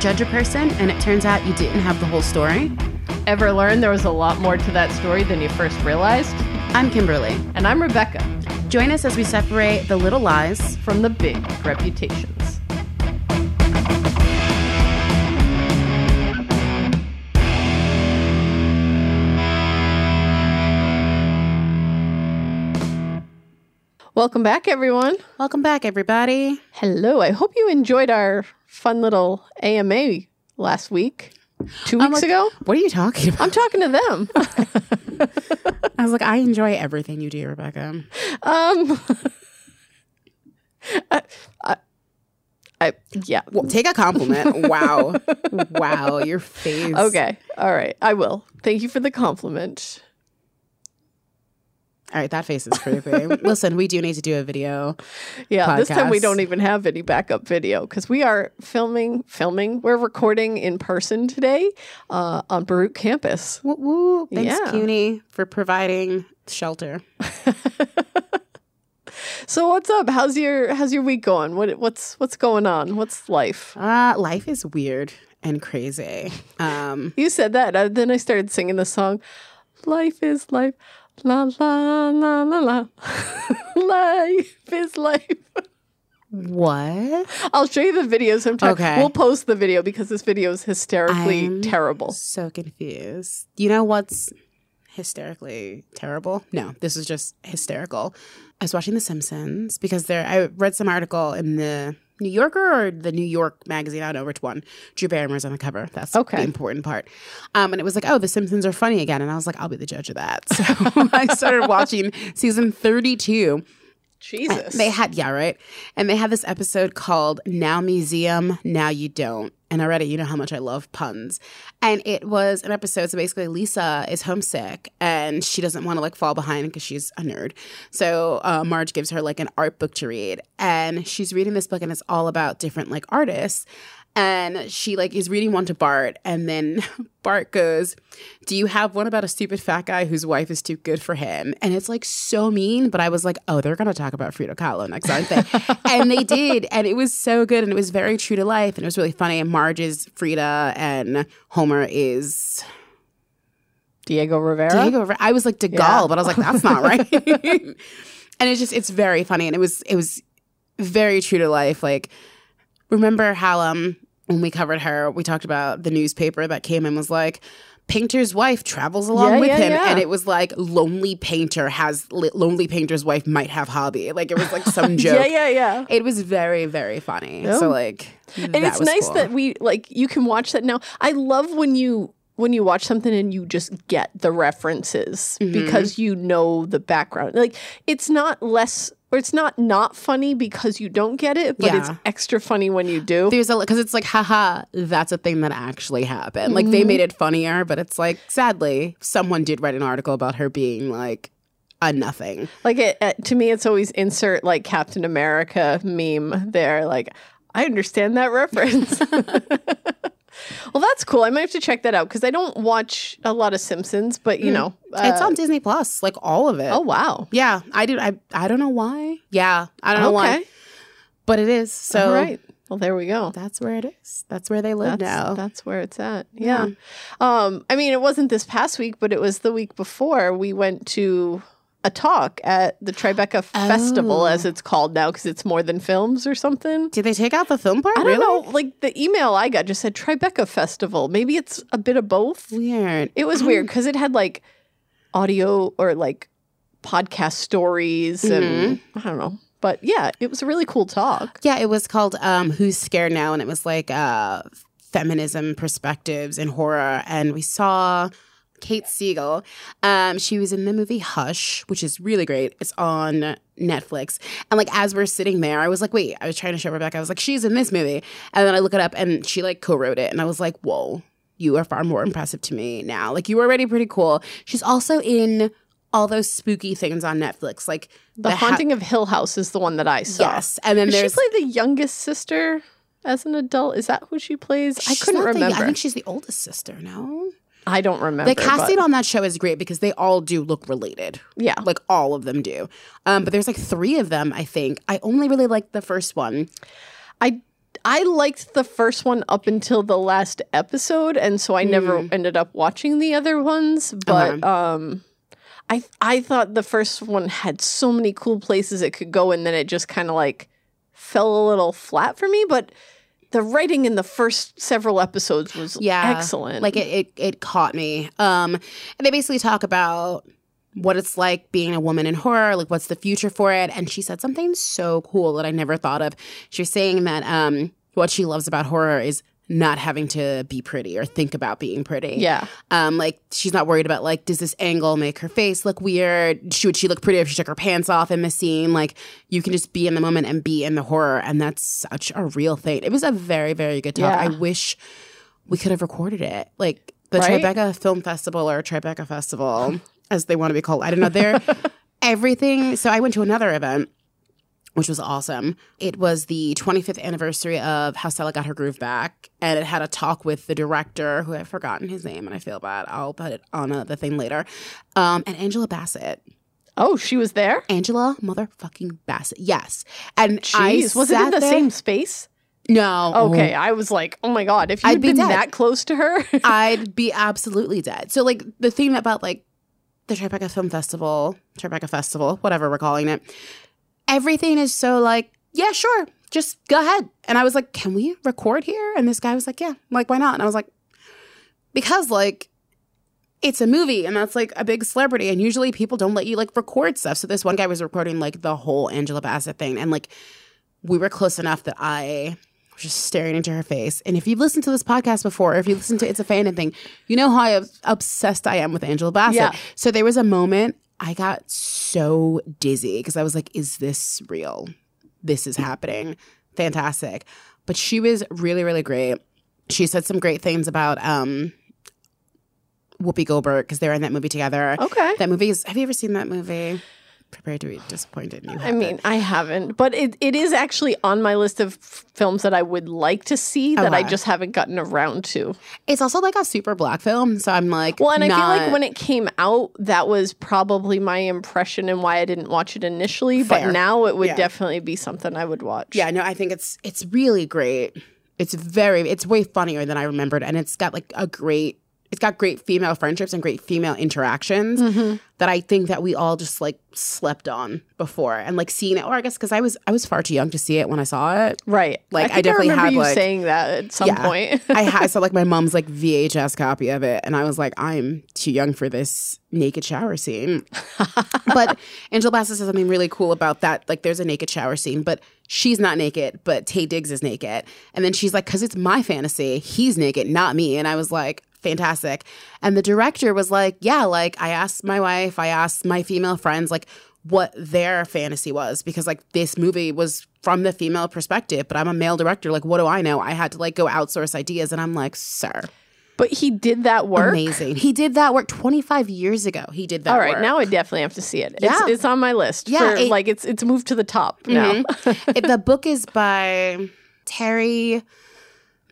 judge a person and it turns out you didn't have the whole story? Ever learn there was a lot more to that story than you first realized? I'm Kimberly. And I'm Rebecca. Join us as we separate the little lies from the big reputations. Welcome back, everyone. Welcome back, everybody. Hello. I hope you enjoyed our fun little AMA last week. Two weeks like, ago? What are you talking about? I'm talking to them. I was like, I enjoy everything you do, Rebecca. Um, I, I, I, yeah. Well, take a compliment. wow. wow. Your face. Okay. All right. I will. Thank you for the compliment. All right, that face is creepy. Listen, we do need to do a video. Yeah, podcast. this time we don't even have any backup video because we are filming, filming. We're recording in person today uh, on Baruch campus. Woo, woo. Thanks, Yeah. CUNY, for providing shelter. So what's up? How's your How's your week going? What What's What's going on? What's life? Uh, life is weird and crazy. Um, You said that, uh, then I started singing the song. Life is life, la la la la la. life is life. what? I'll show you the video sometime. Okay. We'll post the video because this video is hysterically I'm terrible. So confused. You know what's hysterically terrible? No, this is just hysterical. I was watching The Simpsons because there. I read some article in the New Yorker or the New York magazine. I don't know which one. Drew Barrymore's on the cover. That's Okay. the important part. Um, and it was like, oh, The Simpsons are funny again. And I was like, I'll be the judge of that. So I started watching season thirty-two. Jesus. They had yeah, right. And they had this episode called Now Museum, Now You Don't. And already you know how much I love puns. And it was an episode. So basically Lisa is homesick and she doesn't want to like fall behind because she's a nerd. So uh, Marge gives her like an art book to read. And she's reading this book and it's all about different like artists. And she like is reading one to Bart, and then Bart goes, "Do you have one about a stupid fat guy whose wife is too good for him?" And it's like so mean, but I was like, "Oh, they're gonna talk about Frida Kahlo next, aren't they?" and they did, and it was so good, and it was very true to life, and it was really funny. And Marge is Frida, and Homer is Diego Rivera. Diego. Rivera. I was like De Gaulle, Yeah. but I was like, that's not right. and it's just it's very funny, and it was it was very true to life. Like remember how um when we covered her, we talked about the newspaper that came and was like. Painter's wife travels along Yeah, with yeah, him, yeah. and it was like lonely painter has lonely painter's wife might have hobby. Like it was like some joke. yeah, yeah, yeah. It was very very funny. So oh. like, and it's nice that we like you can watch that now. I love when you when you watch something and you just get the references Mm-hmm. because you know the background. Like it's not less or it's not not funny because you don't get it, but it's extra funny when you do. there's a because it's like haha that's a thing that actually happened like they made it funnier but it's like sadly someone did write an article about her being like a nothing Like it, it to me, it's always insert like Captain America meme there. Like I understand that reference. well, that's cool. I might have to check that out because I don't watch a lot of Simpsons, but you know, it's uh, on disney plus like all of it oh wow, yeah i do i i don't know why yeah i don't know why but it is so all right. Well, there we go. that's where it is that's where they live That's, now that's where it's at. Yeah. Um, I mean, it wasn't this past week, but it was the week before. We went to a talk at the Tribeca Festival, Oh. as it's called now, because it's more than films or something. did they take out the film part I don't really know. Like the email I got just said Tribeca Festival. Maybe it's a bit of both. weird It was weird because it had like audio or like podcast stories and I don't know. But yeah, it was a really cool talk. Yeah, it was called um, Who's Scared Now? And it was like uh, feminism perspectives in horror. And we saw Kate Siegel. Um, she was in the movie Hush, which is really great. It's on Netflix. And like as we're sitting there, I was like, wait, I was trying to show Rebecca. I was like, she's in this movie. And then I look it up and she like co-wrote it. And I was like, whoa, you are far more impressive to me now. Like you were already pretty cool. She's also in all those spooky things on Netflix, like The, Ha- Haunting of Hill House is the one that I saw. Yes, and then Does she there's play the youngest sister as an adult? Is that who she plays? I couldn't not the- remember. I think she's the oldest sister. No, I don't remember. the casting but- on that show is great because they all do look related. yeah. Like all of them do. Um, but there's like three of them. I think I only really liked the first one. I I liked the first one up until the last episode, and so I never Mm. ended up watching the other ones. But Okay. um, I I thought the first one had so many cool places it could go, and then it just kind of like fell a little flat for me. But the writing in the first several episodes was Yeah, excellent. Like it, it, it caught me. Um, and they basically talk about what it's like being a woman in horror, like what's the future for it. And she said something so cool that I never thought of. She was saying that um, what she loves about horror is not having to be pretty or think about being pretty. yeah, Um, like she's not worried about like, does this angle make her face look weird? Should she look pretty if she took her pants off in the scene? Like you can just be in the moment and be in the horror, and that's such a real thing. It was a very, very good talk. Yeah. I wish we could have recorded it. Like the Right? Tribeca Film Festival or Tribeca Festival, as they want to be called. I don't know. They're everything. So I went to another event. Which was awesome. It was the 25th anniversary of How Stella Got Her Groove Back, and it had a talk with the director, who I've forgotten his name, and I feel bad. I'll put it on uh, the thing later. Um, and Angela Bassett. Oh, she was there. Angela motherfucking Bassett. Yes. And I Jeez, was it in the there- same space? No. Okay, I was like, oh my god, if I'd you'd be been dead. that close to her, I'd be absolutely dead. So, like, the thing about like the Tribeca Film Festival, Tribeca Festival, whatever we're calling it, everything is so like, yeah, sure, just go ahead. And I was like, can we record here? And this guy was like, yeah, I'm like, why not? And I was like, because like it's a movie and that's like a big celebrity and usually people don't let you like record stuff. So this one guy was recording like the whole Angela Bassett thing and like we were close enough that I was just staring into her face. And if you've listened to this podcast before, or if you listen to It's a Fan thing, you know how ob- obsessed I am with Angela Bassett. Yeah. So there was a moment I got so dizzy because I was like, is this real? This is happening. Fantastic. But she was really, really great. She said some great things about um Whoopi Goldberg because they're in that movie together. okay. That movie is have you ever seen that movie? Prepare to be disappointed. You I mean, I haven't, but it, it is actually on my list of f- films that I would like to see that I just haven't gotten around to. It's also like a super black film, so I'm like, Well, and I feel like when it came out, that was probably my impression and why I didn't watch it initially. Fair. But now it would Yeah. definitely be something I would watch. yeah, no, I think it's it's really great. It's very, it's way funnier than I remembered, and it's got like a great, it's got great female friendships and great female interactions Mm-hmm. that I think that we all just like slept on before, and like seeing it. Or I guess because I was I was far too young to see it when I saw it. Right. Like, I think definitely remember had, you like- saying that at some Yeah. point. I had I saw like my mom's like VHS copy of it, and I was like, I'm too young for this naked shower scene. but Angela Bassett says something really cool about that. Like, there's a naked shower scene, but she's not naked, but Taye Diggs is naked, and then she's like, because it's my fantasy, he's naked, not me. And I was like. Fantastic. And the director was like, Yeah, like I asked my wife, I asked my female friends, like, what their fantasy was because like this movie was from the female perspective but i'm a male director like what do i know i had to like go outsource ideas and i'm like sir but he did that work. amazing he did that work 25 years ago he did that All right, work. now I definitely have to see it. Yeah. It's, it's on my list. Yeah, for, it- like it's it's moved to the top mm-hmm. now. It- the book is by terry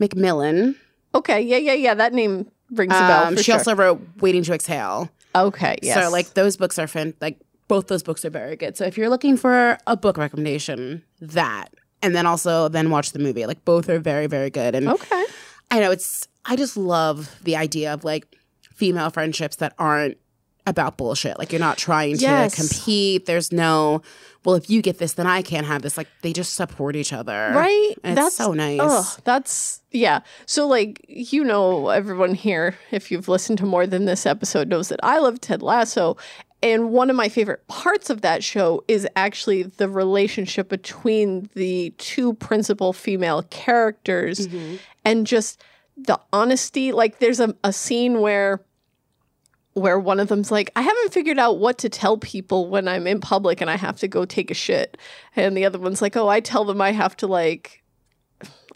mcmillan okay, yeah, yeah, yeah. That name rings a bell. um, she sure. also wrote waiting to exhale okay, yes. so like those books are fan like both those books are very good so if you're looking for a book recommendation that and then also then watch the movie like both are very very good and okay, I know it's I just love the idea of like female friendships that aren't about bullshit. Like you're not trying to Yes. compete. There's no well, if you get this, then I can't have this. Like they just support each other. right? And it's so nice. Oh, that's yeah. So like you know, everyone here, if you've listened to more than this episode, knows that I love Ted Lasso. And one of my favorite parts of that show is actually the relationship between the two principal female characters Mm-hmm. and just the honesty. Like there's a, a scene where where one of them's like, I haven't figured out what to tell people when I'm in public and I have to go take a shit. And the other one's like, Oh, I tell them I have to like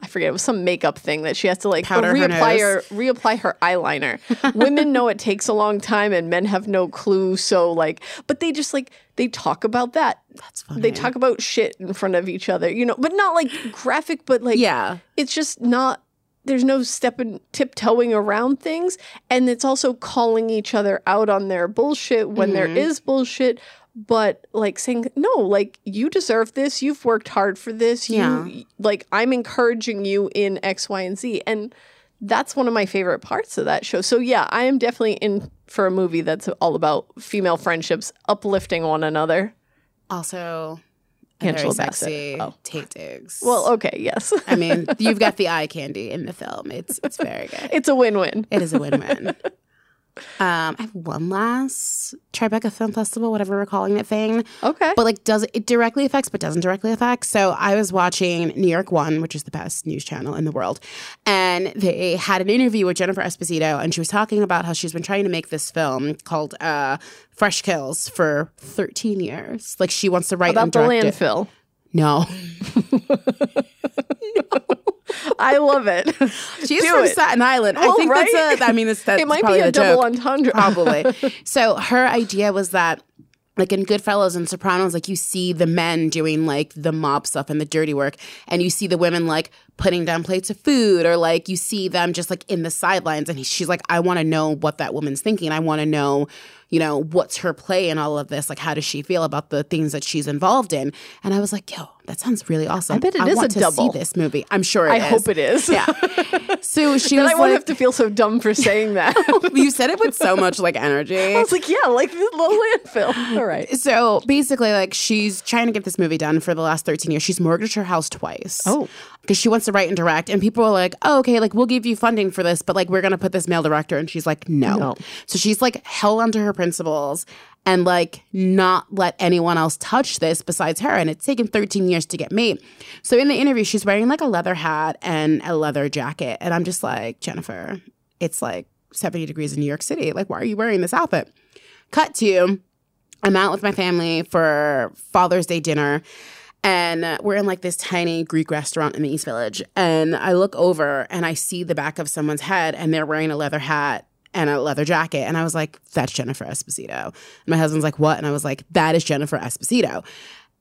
I forget, it was some makeup thing that she has to like Powder reapply nose. her reapply her eyeliner. Women know it takes a long time and men have no clue. So like but they just like they talk about that. That's funny. They talk about shit in front of each other, you know, but not like graphic, but like Yeah. it's just not there's no stepping tiptoeing around things and it's also calling each other out on their bullshit when there Mm-hmm. is bullshit. But like saying no like you deserve this. You've worked hard for this. You Yeah. like i'm encouraging you in x y and z. And that's one of my favorite parts of that show. So yeah i am definitely in for a movie that's all about female friendships uplifting one another. Also, Angela very Bassett. sexy Oh. Taye Diggs. well okay yes I mean, you've got the eye candy in the film. It's it's very good. it's a win-win It is a win-win. Um, I have one last Tribeca Film Festival, whatever we're calling it thing. okay But like does it directly affects but doesn't directly affect. So I was watching New York One, which is the best news channel in the world. And they had an interview with Jennifer Esposito and she was talking about how she's been trying to make this film called uh Fresh Kills for 13 years. Like she wants to write about and the direct it. landfill No. i love it She's Do from it. Staten Island. I oh, think right? that's a I mean it's that's it might probably be a, double joke. entendre probably. so her idea was that like in Goodfellas and Sopranos, like you see the men doing like the mob stuff and the dirty work, and you see the women like putting down plates of food, or like you see them just like in the sidelines. And he- she's like, I want to know what that woman's thinking. I want to know, you know, what's her play in all of this? Like, how does she feel about the things that she's involved in? And I was like, yo, that sounds really awesome. I bet it I is want a to double. see this movie. I'm sure it i is. hope it is Yeah. So she was I won't like, have to feel so dumb for saying that. you said it with so much like energy. I was like, yeah, like the little landfill. All right. So basically, like she's trying to get this movie done for the last 13 years. She's mortgaged her house twice. Oh. Because she wants to write and direct. And people are like, oh, okay, like we'll give you funding for this, but like we're going to put this male director. And she's like, no. No. So she's like held onto her principles and like not let anyone else touch this besides her. And it's taken 13 years to get made. So in the interview, she's wearing like a leather hat and a leather jacket. And I'm just like, Jennifer, it's like 70 degrees in New York City. Like, why are you wearing this outfit? Cut to I'm out with my family for Father's Day dinner. And uh, we're in like this tiny Greek restaurant in the East Village. And I look over and I see the back of someone's head and they're wearing a leather hat and a leather jacket. And I was like, that's Jennifer Esposito. And my husband's like, what? And I was like, that is Jennifer Esposito.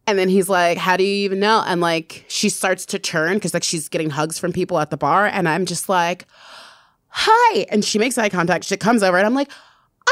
And then he's like, how do you even know? And like, she starts to turn because like she's getting hugs from people at the bar. And I'm just like, hi. And she makes eye contact. She comes over and I'm like,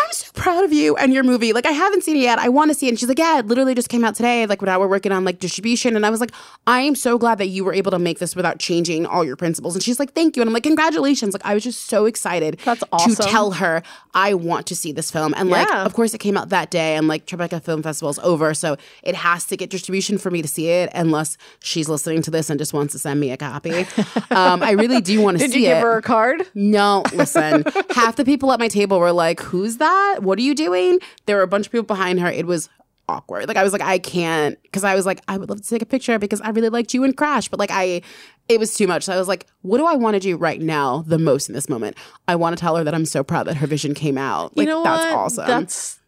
I'm so proud of you and your movie. Like, I haven't seen it yet. I want to see it. And she's like, Yeah, it literally just came out today. Like, now we're working on like distribution. And I was like, I am so glad that you were able to make this without changing all your principles. And she's like, Thank you. And I'm like, Congratulations. Like, I was just so excited That's awesome. to tell her I want to see this film. And like, Yeah. of course, it came out that day. And like, Tribeca Film Festival is over. So it has to get distribution for me to see it, unless she's listening to this and just wants to send me a copy. um, I really do want to see it. Did you it. give her a card? No, listen. half the people at my table were like, "Who's that? What are you doing?" There were a bunch of people behind her. It was awkward. Like I was like, I can't because I was like, I would love to take a picture because I really liked you and Crash, but like I, it was too much. So I was like, what do I want to do right now the most in this moment? I want to tell her that I'm so proud that her vision came out. Like you know that's what? awesome. That's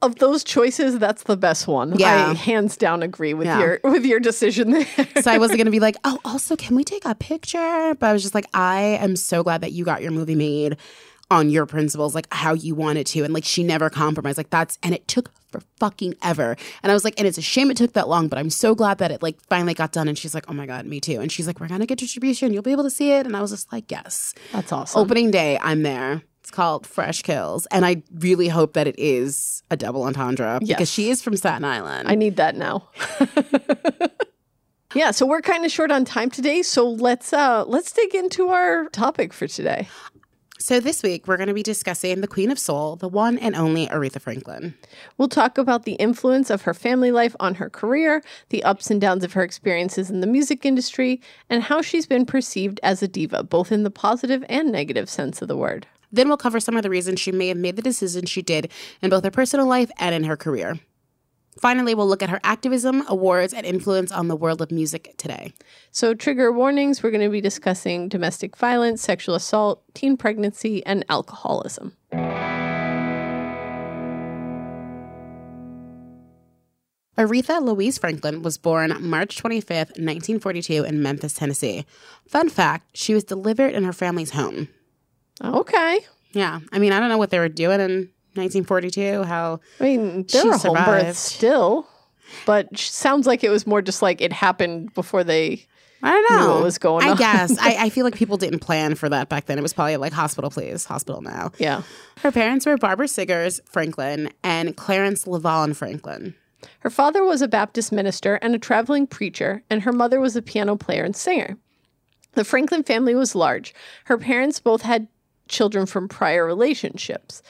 of those choices, that's the best one. Yeah. I hands down agree with Yeah. your with your decision there. so I wasn't gonna be like, oh, also, can we take a picture? But I was just like, I am so glad that you got your movie made on your principles, like how you wanted to. And like she never compromised. Like that's and it took for fucking ever. And I was like, and it's a shame it took that long, but I'm so glad that it like finally got done. And she's like, oh my God, me too. And she's like, we're gonna get distribution. You'll be able to see it. And I was just like, yes. That's awesome. Opening day, I'm there. It's called Fresh Kills. And I really hope that it is a double entendre Yes. because she is from Staten Island. I need that now. yeah, so we're kind of short on time today, so let's uh let's dig into our topic for today. So this week we're going to be discussing the Queen of Soul, the one and only Aretha Franklin. We'll talk about the influence of her family life on her career, the ups and downs of her experiences in the music industry, and how she's been perceived as a diva, both in the positive and negative sense of the word. Then we'll cover some of the reasons she may have made the decisions she did in both her personal life and in her career. Finally, we'll look at her activism, awards, and influence on the world of music today. So, trigger warnings we're going to be discussing domestic violence, sexual assault, teen pregnancy, and alcoholism. Aretha Louise Franklin was born March 25th, 1942, in Memphis, Tennessee. Fun fact she was delivered in her family's home. Okay. Yeah, I mean, I don't know what they were doing in 1942, how I mean, were home births still, but sounds like it was more just like it happened before they I don't knew know what was going on. I on. guess I, I feel like people didn't plan for that back then. It was probably like hospital, please, hospital now. Yeah. Her parents were Barbara Siggers Franklin and Clarence LaVaughn Franklin. Her father was a Baptist minister and a traveling preacher, and her mother was a piano player and singer. The Franklin family was large. Her parents both had children from prior relationships.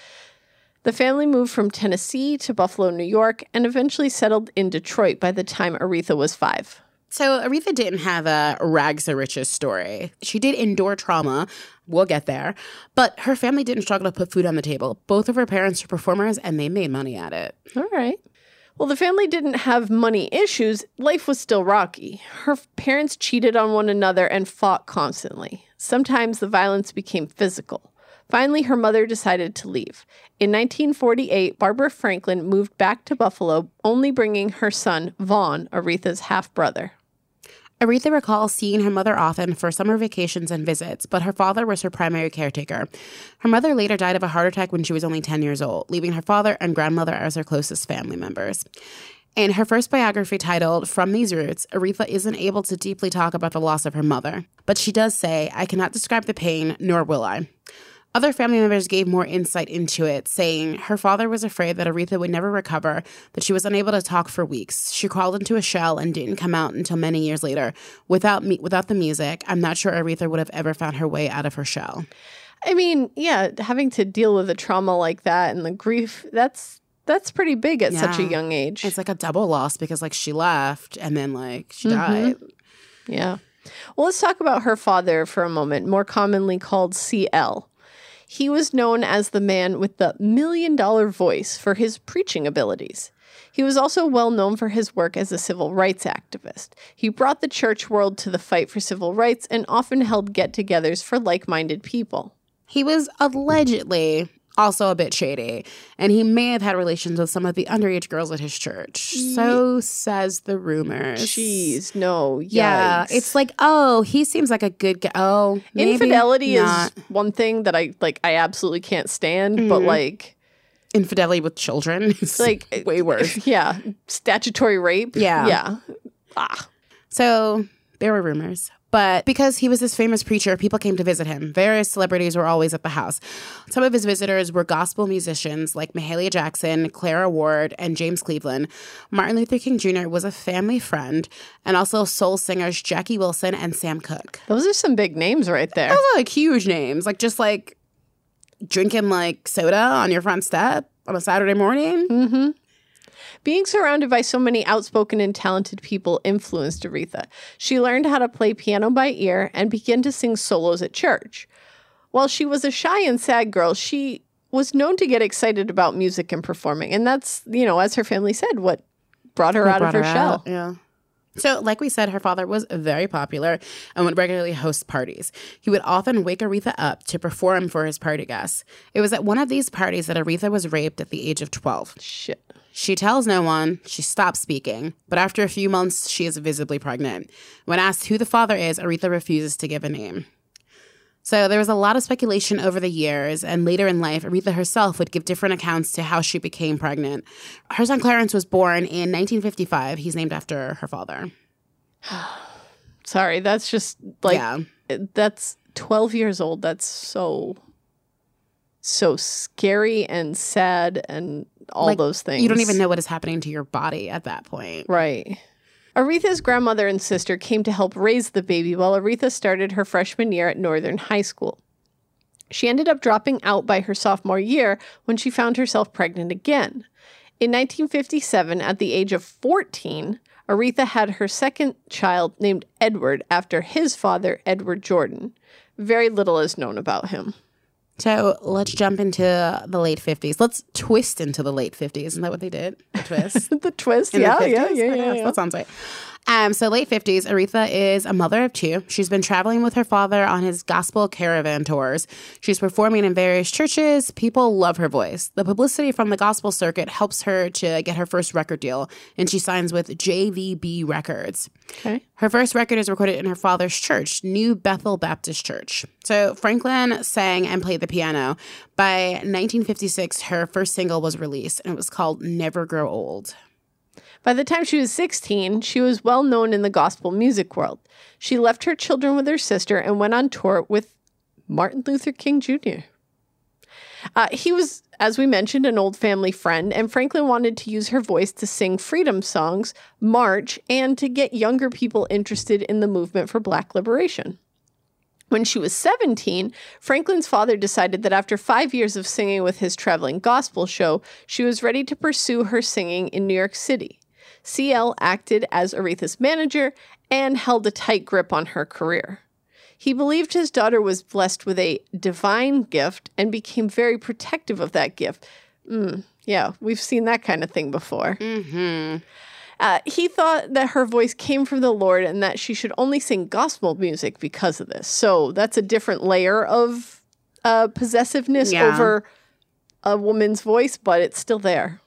The family moved from Tennessee to Buffalo, New York, and eventually settled in Detroit by the time Aretha was five. So Aretha didn't have a rags to riches story. She did endure trauma. We'll get there. But her family didn't struggle to put food on the table. Both of her parents were performers and they made money at it. All right. Well, the family didn't have money issues. Life was still rocky. Her parents cheated on one another and fought constantly. Sometimes the violence became physical. Finally, her mother decided to leave. In 1948, Barbara Franklin moved back to Buffalo, only bringing her son, Vaughn, Aretha's half brother. Aretha recalls seeing her mother often for summer vacations and visits, but her father was her primary caretaker. Her mother later died of a heart attack when she was only 10 years old, leaving her father and grandmother as her closest family members. In her first biography titled From These Roots, Aretha isn't able to deeply talk about the loss of her mother, but she does say, I cannot describe the pain, nor will I. Other family members gave more insight into it, saying her father was afraid that Aretha would never recover, that she was unable to talk for weeks. She crawled into a shell and didn't come out until many years later. Without me, without the music, I'm not sure Aretha would have ever found her way out of her shell. I mean, yeah, having to deal with a trauma like that and the grief, that's that's pretty big at such a young age. It's like a double loss because like she left and then like she Mhm. died. Yeah. Well, let's talk about her father for a moment, more commonly called CL. He was known as the man with the million dollar voice for his preaching abilities. He was also well known for his work as a civil rights activist. He brought the church world to the fight for civil rights and often held get togethers for like minded people. He was allegedly also a bit shady, and he may have had relations with some of the underage girls at his church. So says the rumors. Jeez, no. Yeah, it's like, oh, he seems like a good guy. Oh, infidelity not. is one thing that I like I absolutely can't stand, but Mhm. like infidelity with children. It's like way worse. yeah, statutory rape. Yeah. Yeah. Ah. So there were rumors. But because he was this famous preacher, people came to visit him. Various celebrities were always at the house. Some of his visitors were gospel musicians like Mahalia Jackson, Clara Ward, and James Cleveland. Martin Luther King Jr. was a family friend, and also soul singers Jackie Wilson and Sam Cooke. Those are some big names right there. Those are like huge names, like just like drinking like soda on your front step on a Saturday morning. Mm-hmm. Being surrounded by so many outspoken and talented people influenced Aretha. She learned how to play piano by ear and began to sing solos at church. While she was a shy and sad girl, she was known to get excited about music and performing. And that's, you know, as her family said, what brought her What out of her her shell. out, Yeah. So, like we said, her father was very popular and would regularly host parties. He would often wake Aretha up to perform for his party guests. It was at one of these parties that Aretha was raped at the age of 12. Shit. She tells no one, she stops speaking, but after a few months, she is visibly pregnant. When asked who the father is, Aretha refuses to give a name. So there was a lot of speculation over the years, and later in life, Aretha herself would give different accounts to how she became pregnant. Her son Clarence was born in 1955. He's named after her father. Sorry, that's just like yeah. that's 12 years old. That's so so scary and sad and all Like, those things. You don't even know what is happening to your body at that point. Right. Aretha's grandmother and sister came to help raise the baby while Aretha started her freshman year at Northern High School. She ended up dropping out by her sophomore year when she found herself pregnant again. In 1957, at the age of 14, Aretha had her second child named Edward after his father, Edward Jordan. Very little is known about him. So let's jump into the late 50s. Let's twist into the late 50s. Isn't that what they did? A twist? the twist, in yeah, the 50s? yeah, yeah, yeah, yeah. That sounds right. Um, so late 50s, Aretha is a mother of two. She's been traveling with her father on his gospel caravan tours. She's performing in various churches. People love her voice. The publicity from the gospel circuit helps her to get her first record deal, and she signs with JVB Records. Okay. Her first record is recorded in her father's church, New Bethel Baptist Church. So Franklin sang and played the piano. By 1956, her first single was released, and it was called Never Grow Old. By the time she was 16, she was well known in the gospel music world. She left her children with her sister and went on tour with Martin Luther King Jr. Uh, he was, as we mentioned, an old family friend, and Franklin wanted to use her voice to sing freedom songs, march, and to get younger people interested in the movement for Black liberation. When she was 17, Franklin's father decided that after five years of singing with his traveling gospel show, she was ready to pursue her singing in New York City. CL acted as Aretha's manager and held a tight grip on her career. He believed his daughter was blessed with a divine gift and became very protective of that gift. Mm, yeah, we've seen that kind of thing before. Mm-hmm. Uh, he thought that her voice came from the Lord and that she should only sing gospel music because of this. So that's a different layer of uh, possessiveness Yeah. over a woman's voice, but it's still there.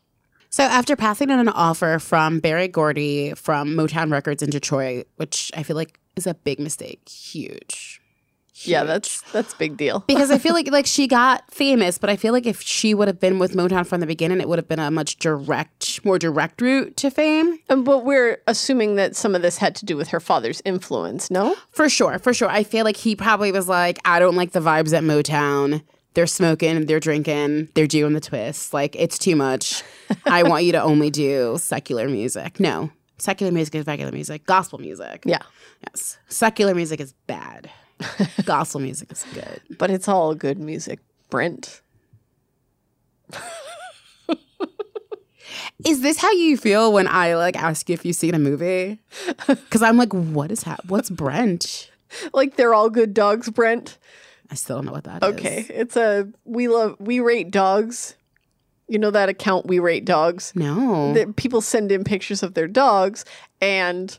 So after passing on an offer from Berry Gordy from Motown Records in Detroit, which I feel like is a big mistake, huge. Yeah, that's that's big deal. because I feel like like she got famous, but I feel like if she would have been with Motown from the beginning, it would have been a much direct, more direct route to fame. Um, but we're assuming that some of this had to do with her father's influence, no? For sure, for sure. I feel like he probably was like, I don't like the vibes at Motown. They're smoking, they're drinking, they're doing the twist. Like it's too much. I want you to only do secular music. No, secular music is regular music. Gospel music. Yeah. Yes. Secular music is bad. Gospel music is good. But it's all good music, Brent. Is this how you feel when I like ask you if you've seen a movie? Because I'm like, what is that? What's Brent? Like they're all good dogs, Brent. I still don't know what that is. Okay. It's a we love we rate dogs. You know that account we rate dogs? No. that people send in pictures of their dogs and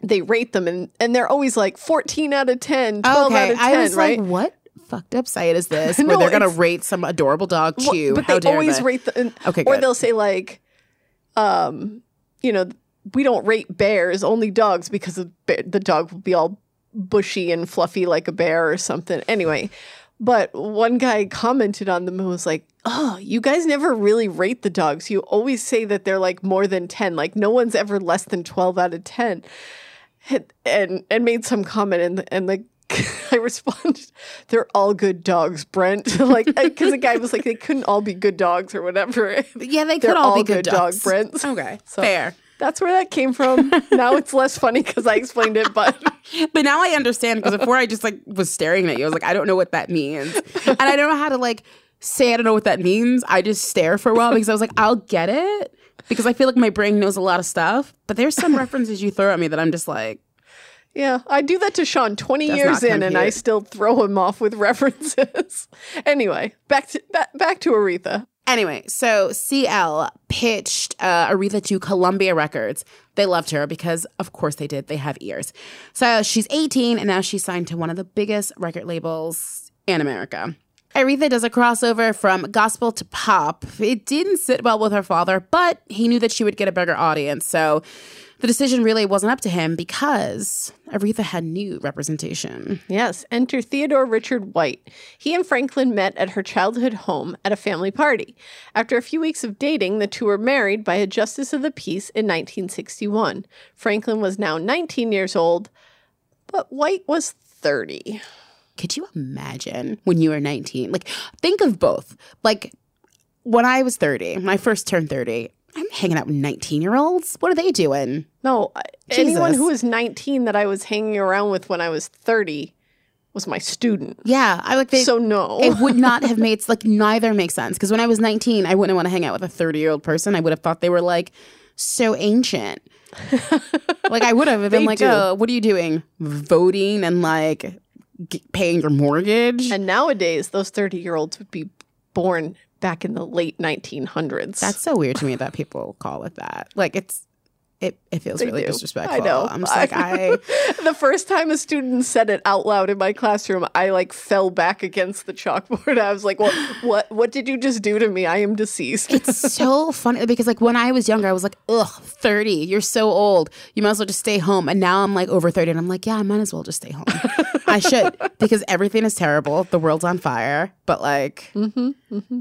they rate them and, and they're always like 14 out of 10 12 okay. out of 10 I was right like, what fucked up site is this? No, where they're gonna rate some adorable dog Well, but they always rate Okay, or they'll say like um you know we don't rate bears only dogs because the, bear, the dog will be all bushy and fluffy like a bear or something anyway but one guy commented on them and was like oh you guys never really rate the dogs you always say that they're like more than 10 like no one's ever less than 12 out of 10 and and, and made some comment and and like I responded, "They're all good dogs, Brent." like, because the guy was like, "They couldn't all be good dogs or whatever." Yeah, they could all, all be good, good dog dogs. Brents. Okay, So- fair. That's where that came from. now it's less funny because I explained it, but But now I understand because before I just like was staring at you. I was like, I don't know what that means, and I don't know how to like say I don't know what that means. I just stare for a while because I was like, I'll get it because I feel like my brain knows a lot of stuff. But there's some references you throw at me that I'm just like, yeah, I do that to Shawn 20 Does years in, and I still throw him off with references. anyway, back to back, back to Aretha. Anyway, so CL pitched uh, Aretha to Columbia Records. They loved her because, of course, they did. They have ears. So she's 18 and now she's signed to one of the biggest record labels in America. Aretha does a crossover from gospel to pop. It didn't sit well with her father, but he knew that she would get a bigger audience. So the decision really wasn't up to him because Aretha had new representation. Yes, enter Theodore Richard White. He and Franklin met at her childhood home at a family party. After a few weeks of dating, the two were married by a justice of the peace in 1961. Franklin was now 19 years old, but White was 30. Could you imagine when you were 19? Like, think of both. Like, when I was 30, when I first turned 30, I'm hanging out with 19 year olds. What are they doing? No, I- anyone who was 19 that I was hanging around with when I was 30 was my student. Yeah, I like they. so no. it would not have made like neither makes sense because when I was 19, I wouldn't want to hang out with a 30 year old person. I would have thought they were like so ancient. like I would have been like, do. oh, what are you doing? Voting and like g- paying your mortgage? and nowadays, those 30 year olds would be born back in the late 1900s. That's so weird to me that people call it that. Like it's it it feels They really do. disrespectful. I know. I'm just like I the first time a student said it out loud in my classroom, I like fell back against the chalkboard. I was like, "What? What? What did you just do to me? I am deceased." it's so funny because like when I was younger, I was like, ugh, 30, you're so old. You might as well just stay home. And now I'm like over 30 and I'm like, yeah, I might as well just stay home. I should because everything is terrible. The world's on fire. But like mm-hmm, mm-hmm.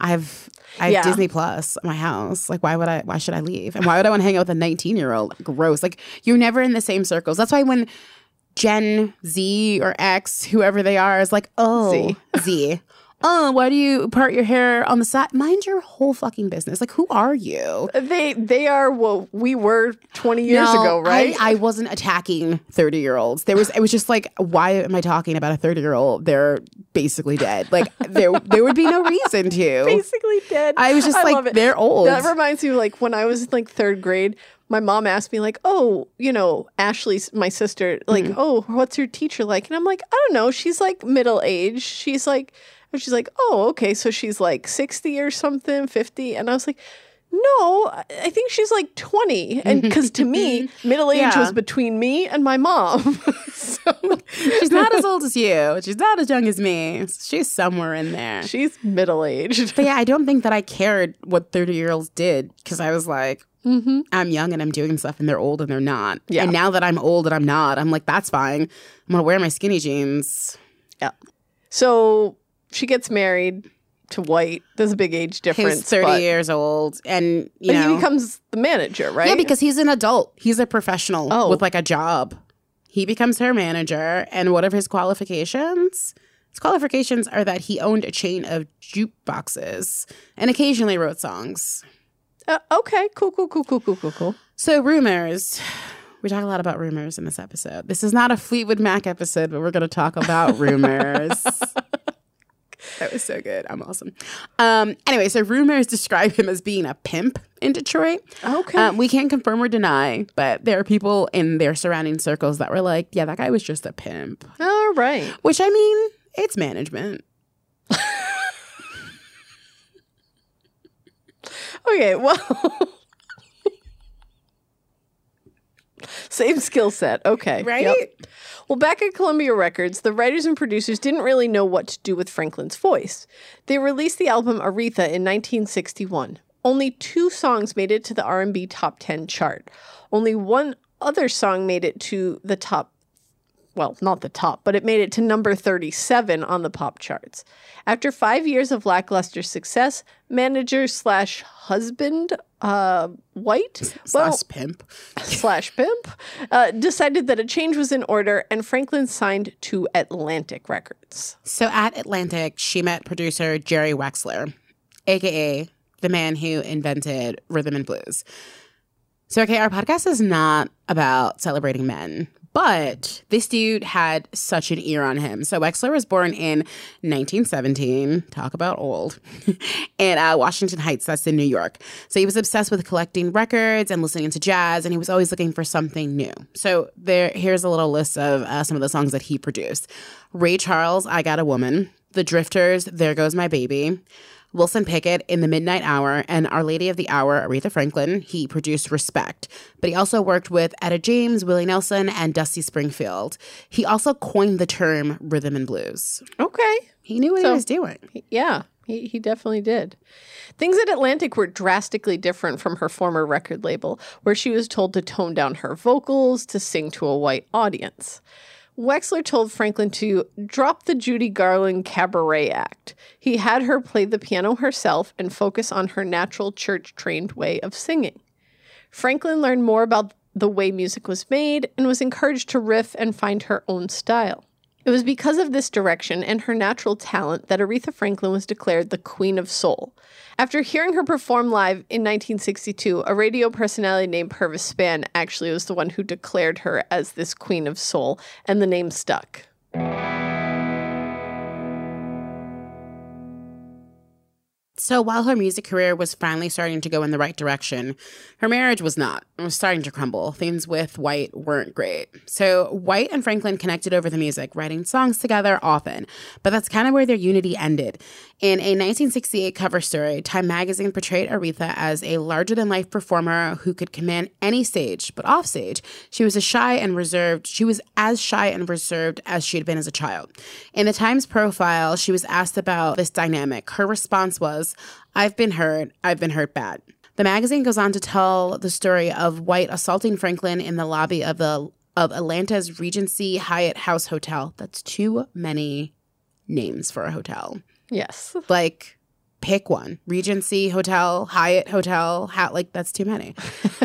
I have I have Yeah. Disney Plus at my house. Like, why would I? Why should I leave? And why would I want to hang out with a 19 year old? Gross. Like, you're never in the same circles. That's why when Gen Z or X, whoever they are, is like, oh, Z. Z. Oh, why do you part your hair on the side? Mind your whole fucking business. Like, who are you? They they are what we were 20 years No, ago, right? I, I wasn't attacking 30 year olds. There was it was just like, why am I talking about a 30 year old? They're basically dead. Like there there would be no reason to. Basically dead. I was just love like, they're old. That reminds me of like when I was in like third grade, my mom asked me like, "Oh, you know, Ashley's my sister. Like, Mm-hmm. oh, what's your teacher like?" And I'm like, "I don't know. She's like middle aged. She's like, and she's like, oh, okay, so she's like sixty or something, fifty. And I was like. No, I think she's like 20. And because to me, middle age Yeah. was between me and my mom. so She's not as old as you. She's not as young as me. She's somewhere in there. she's middle aged. But yeah, I don't think that I cared what 30 year olds did because I was like, Mm-hmm. I'm young and I'm doing stuff and they're old and they're not. Yeah. And now that I'm old and I'm not, I'm like, that's fine. I'm going to wear my skinny jeans. Yeah. So she gets married to White. There's a big age difference. He's 30 but, years old and, you know. he becomes the manager, right? Yeah, because he's an adult. He's a professional Oh. with like a job. He becomes her manager, and what are his qualifications? His qualifications are that he owned a chain of jukeboxes and occasionally wrote songs. Uh, okay, cool, cool, cool, cool, cool, cool, cool. So, rumors. We talk a lot about rumors in this episode. This is not a Fleetwood Mac episode, but we're going to talk about rumors. that was so good. I'm awesome. Um, anyway, so rumors describe him as being a pimp in Detroit. Okay. Um, we can't confirm or deny, but there are people in their surrounding circles that were like, yeah, that guy was just a pimp. All right. Which I mean, it's management. Okay, well. Same skill set. Okay. Right? Yep. Well, back at Columbia Records, the writers and producers didn't really know what to do with Franklin's voice. They released the album Aretha in 1961. Only two songs made it to the R&B top 10 chart. Only one other song made it to the top well, not the top, but it made it to number 37 on the pop charts. After five years of lackluster success, manager slash husband, uh, White, well, Slash pimp. slash pimp, uh, decided that a change was in order, and Franklin signed to Atlantic Records. So at Atlantic, she met producer Jerry Wexler, aka the man who invented rhythm and blues. So, okay, our podcast is not about celebrating men, but this dude had such an ear on him. So, Wexler was born in 1917, talk about old, in uh, Washington Heights, that's in New York. So, he was obsessed with collecting records and listening to jazz, and he was always looking for something new. So, there, here's a little list of uh, some of the songs that he produced Ray Charles, I Got a Woman, The Drifters, There Goes My Baby. Wilson Pickett in the Midnight Hour and Our Lady of the Hour, Aretha Franklin. He produced Respect, but he also worked with Etta James, Willie Nelson, and Dusty Springfield. He also coined the term rhythm and blues. Okay. He knew what So- he was doing. Yeah, he, he definitely did. Things at Atlantic were drastically different from her former record label, where she was told to tone down her vocals to sing to a white audience. Wexler told Franklin to drop the Judy Garland cabaret act. He had her play the piano herself and focus on her natural church trained way of singing. Franklin learned more about the way music was made and was encouraged to riff and find her own style. It was because of this direction and her natural talent that Aretha Franklin was declared the Queen of Soul. After hearing her perform live in 1962, a radio personality named Purvis Spann actually was the one who declared her as this Queen of Soul, and the name stuck. So while her music career was finally starting to go in the right direction, her marriage was not. It was starting to crumble. Things with White weren't great. So White and Franklin connected over the music, writing songs together often. But that's kind of where their unity ended. In a 1968 cover story, Time magazine portrayed Aretha as a larger than life performer who could command any stage, but offstage, she was as shy and reserved. She was as shy and reserved as she had been as a child. In the Times profile, she was asked about this dynamic. Her response was, I've been hurt. I've been hurt bad. The magazine goes on to tell the story of White assaulting Franklin in the lobby of the of Atlanta's Regency Hyatt House Hotel. That's too many names for a hotel. Yes. Like pick one. Regency Hotel, Hyatt Hotel, ha- like that's too many.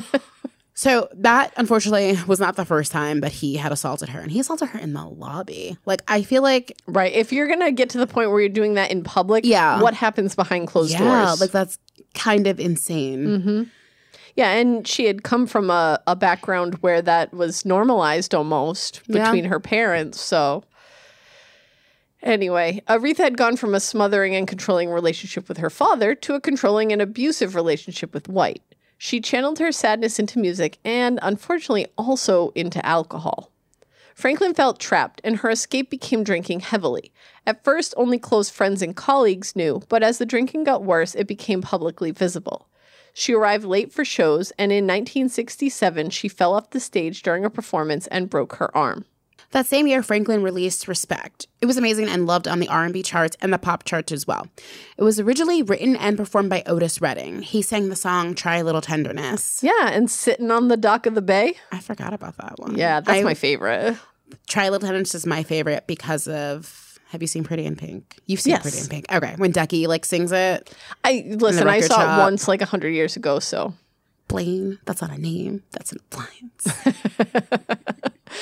so that unfortunately was not the first time that he had assaulted her and he assaulted her in the lobby. Like I feel like Right. If you're going to get to the point where you're doing that in public, Yeah. what happens behind closed yeah, doors? like that's kind of insane. hmm Yeah, and she had come from a, a background where that was normalized almost Yeah. between her parents. So, anyway, Aretha had gone from a smothering and controlling relationship with her father to a controlling and abusive relationship with White. She channeled her sadness into music and, unfortunately, also into alcohol. Franklin felt trapped, and her escape became drinking heavily. At first, only close friends and colleagues knew, but as the drinking got worse, it became publicly visible. She arrived late for shows, and in 1967, she fell off the stage during a performance and broke her arm. That same year, Franklin released "Respect." It was amazing and loved on the R&B charts and the pop charts as well. It was originally written and performed by Otis Redding. He sang the song "Try a Little Tenderness." Yeah, and sitting on the dock of the bay. I forgot about that one. Yeah, that's I- my favorite. "Try a Little Tenderness" is my favorite because of. Have you seen Pretty in Pink? You've seen Yes. Pretty in Pink. Okay, when Ducky like sings it, I listen. I saw shop. it once, like a hundred years ago. So Blaine. That's not a name. That's an appliance.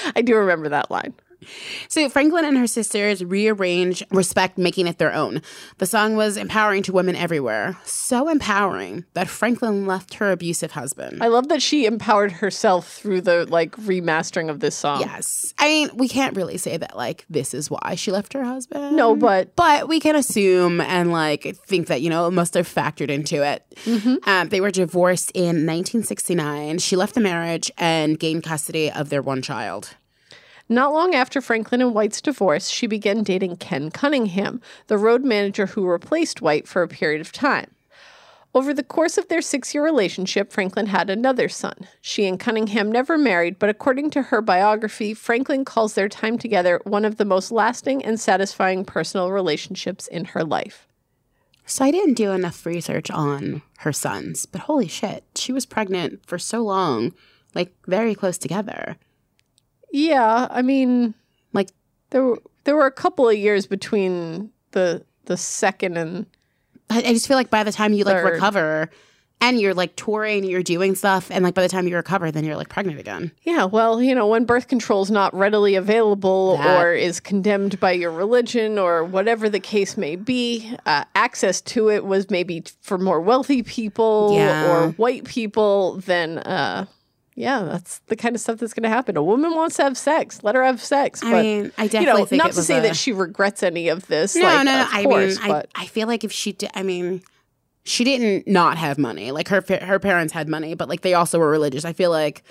I do remember that line. So Franklin and her sisters rearranged Respect, making it their own. The song was empowering to women everywhere. So empowering that Franklin left her abusive husband. I love that she empowered herself through the like remastering of this song. yes. I mean, we can't really say that, like, this is why she left her husband. No, but But we can assume and, like, think that, you know, it must have factored into it. Mm-hmm. Um, they were divorced in 1969. She left the marriage and gained custody of their one child. Not long after Franklin and White's divorce, she began dating Ken Cunningham, the road manager who replaced White for a period of time. Over the course of their six year relationship, Franklin had another son. She and Cunningham never married, but according to her biography, Franklin calls their time together one of the most lasting and satisfying personal relationships in her life. So I didn't do enough research on her sons, but holy shit, she was pregnant for so long, like very close together. Yeah, I mean, Like there were, there were a couple of years between the the second and I, I just feel like by the time you like Third. recover and you're like touring, you're doing stuff, and like by the time you recover, then you're like pregnant again. Yeah, well, you know, when birth control is not readily available That- or is condemned by your religion or whatever the case may be, uh, access to it was maybe t- for more wealthy people Yeah. or white people, than uh, yeah, that's the kind of stuff that's going to happen. A woman wants to have sex, let her have sex. I but, mean, I you definitely know, think not to say a- that she regrets any of this. No, like, no, no. I course, mean, but I, I feel like if she did, I mean, she didn't not have money. Like her her parents had money, but like they also were religious. I feel like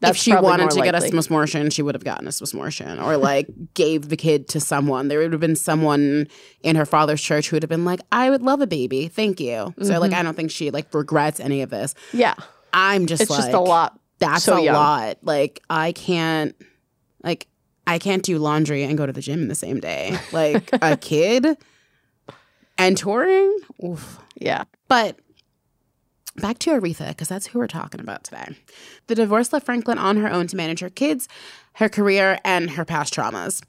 That's if she wanted to get a likely. smortion, she would have gotten a smortion or like gave the kid to someone. There would have been someone in her father's church who would have been like, "I would love a baby, thank you." So Mm-hmm. like, I don't think she like regrets any of this. yeah, I'm just it's like, just a lot. That's so a young. lot. Like I can't, like I can't do laundry and go to the gym in the same day. Like a kid and touring. Oof. Yeah. But back to Aretha, because that's who we're talking about today. The divorce left Franklin on her own to manage her kids, her career, and her past traumas.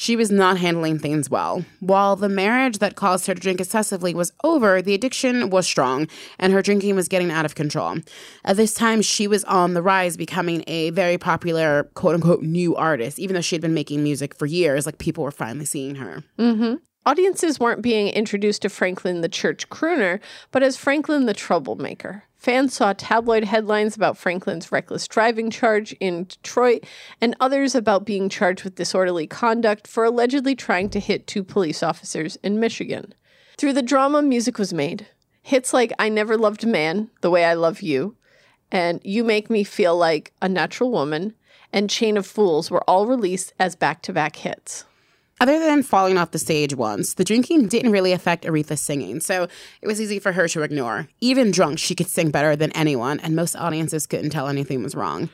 She was not handling things well. While the marriage that caused her to drink excessively was over, the addiction was strong and her drinking was getting out of control. At this time, she was on the rise, becoming a very popular, quote unquote, new artist, even though she had been making music for years. Like people were finally seeing her. Mm-hmm. Audiences weren't being introduced to Franklin the church crooner, but as Franklin the troublemaker. Fans saw tabloid headlines about Franklin's reckless driving charge in Detroit and others about being charged with disorderly conduct for allegedly trying to hit two police officers in Michigan. Through the drama, music was made. Hits like I Never Loved a Man, The Way I Love You, and You Make Me Feel Like a Natural Woman, and Chain of Fools were all released as back to back hits. Other than falling off the stage once, the drinking didn't really affect Aretha's singing, so it was easy for her to ignore. Even drunk, she could sing better than anyone, and most audiences couldn't tell anything was wrong.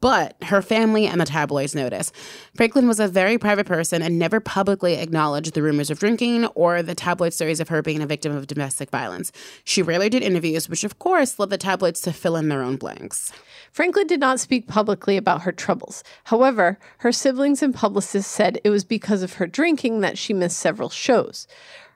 But her family and the tabloids noticed. Franklin was a very private person and never publicly acknowledged the rumors of drinking or the tabloid stories of her being a victim of domestic violence. She rarely did interviews, which of course led the tabloids to fill in their own blanks. Franklin did not speak publicly about her troubles. However, her siblings and publicists said it was because of her drinking that she missed several shows.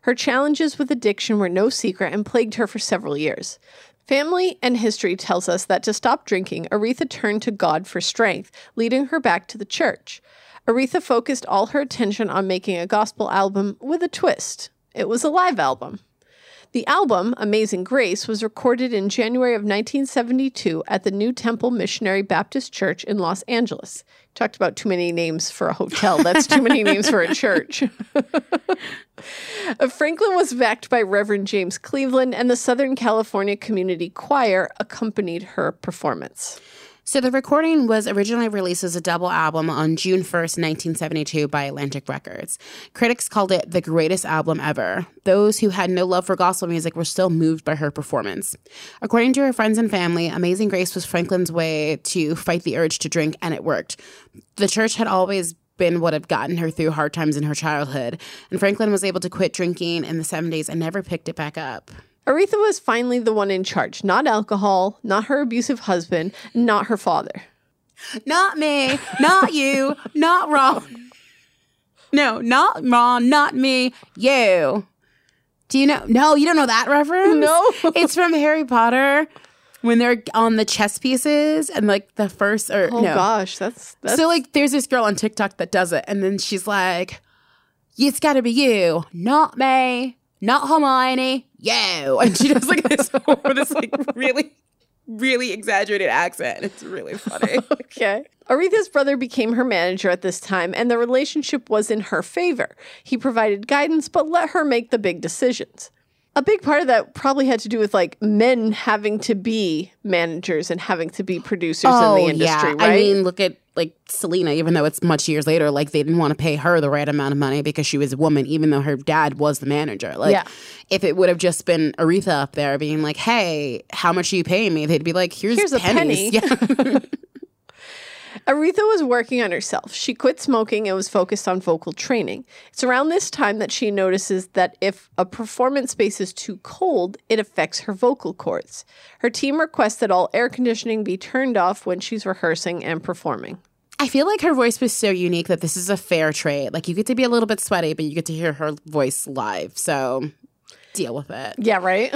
Her challenges with addiction were no secret and plagued her for several years. Family and history tells us that to stop drinking, Aretha turned to God for strength, leading her back to the church. Aretha focused all her attention on making a gospel album with a twist. It was a live album. The album, Amazing Grace, was recorded in January of 1972 at the New Temple Missionary Baptist Church in Los Angeles. Talked about too many names for a hotel. That's too many names for a church. Uh, Franklin was backed by Reverend James Cleveland, and the Southern California Community Choir accompanied her performance. So the recording was originally released as a double album on June 1st, 1972 by Atlantic Records. Critics called it the greatest album ever. Those who had no love for gospel music were still moved by her performance. According to her friends and family, Amazing Grace was Franklin's way to fight the urge to drink, and it worked. The church had always been what had gotten her through hard times in her childhood, and Franklin was able to quit drinking in the 70s and never picked it back up. Aretha was finally the one in charge, not alcohol, not her abusive husband, not her father. Not me, not you, not Ron. No, not Ron, not me, you. Do you know? No, you don't know that reference? No. it's from Harry Potter when they're on the chess pieces and like the first or Oh no. gosh, that's that's So like there's this girl on TikTok that does it and then she's like, It's gotta be you, not me, not Hermione, you. And she does like this this like really, really exaggerated accent. It's really funny. okay. Aretha's brother became her manager at this time, and the relationship was in her favor. He provided guidance, but let her make the big decisions. A big part of that probably had to do with like men having to be managers and having to be producers in the oh, industry, right? Oh, I mean, look at like Selena, even though it's much years later, like they didn't want to pay her the right amount of money because she was a woman, even though her dad was the manager. Like, Yeah. if it would have just been Aretha up there being like, hey, how much are you paying me? They'd be like, here's, Here's a penny. Yeah. Aretha was working on herself. She quit smoking and was focused on vocal training. It's around this time that she notices that if a performance space is too cold, it affects her vocal cords. Her team requests that all air conditioning be turned off when she's rehearsing and performing. I feel like her voice was so unique that this is a fair trade. Like, you get to be a little bit sweaty, but you get to hear her voice live. So deal with it. Yeah, right?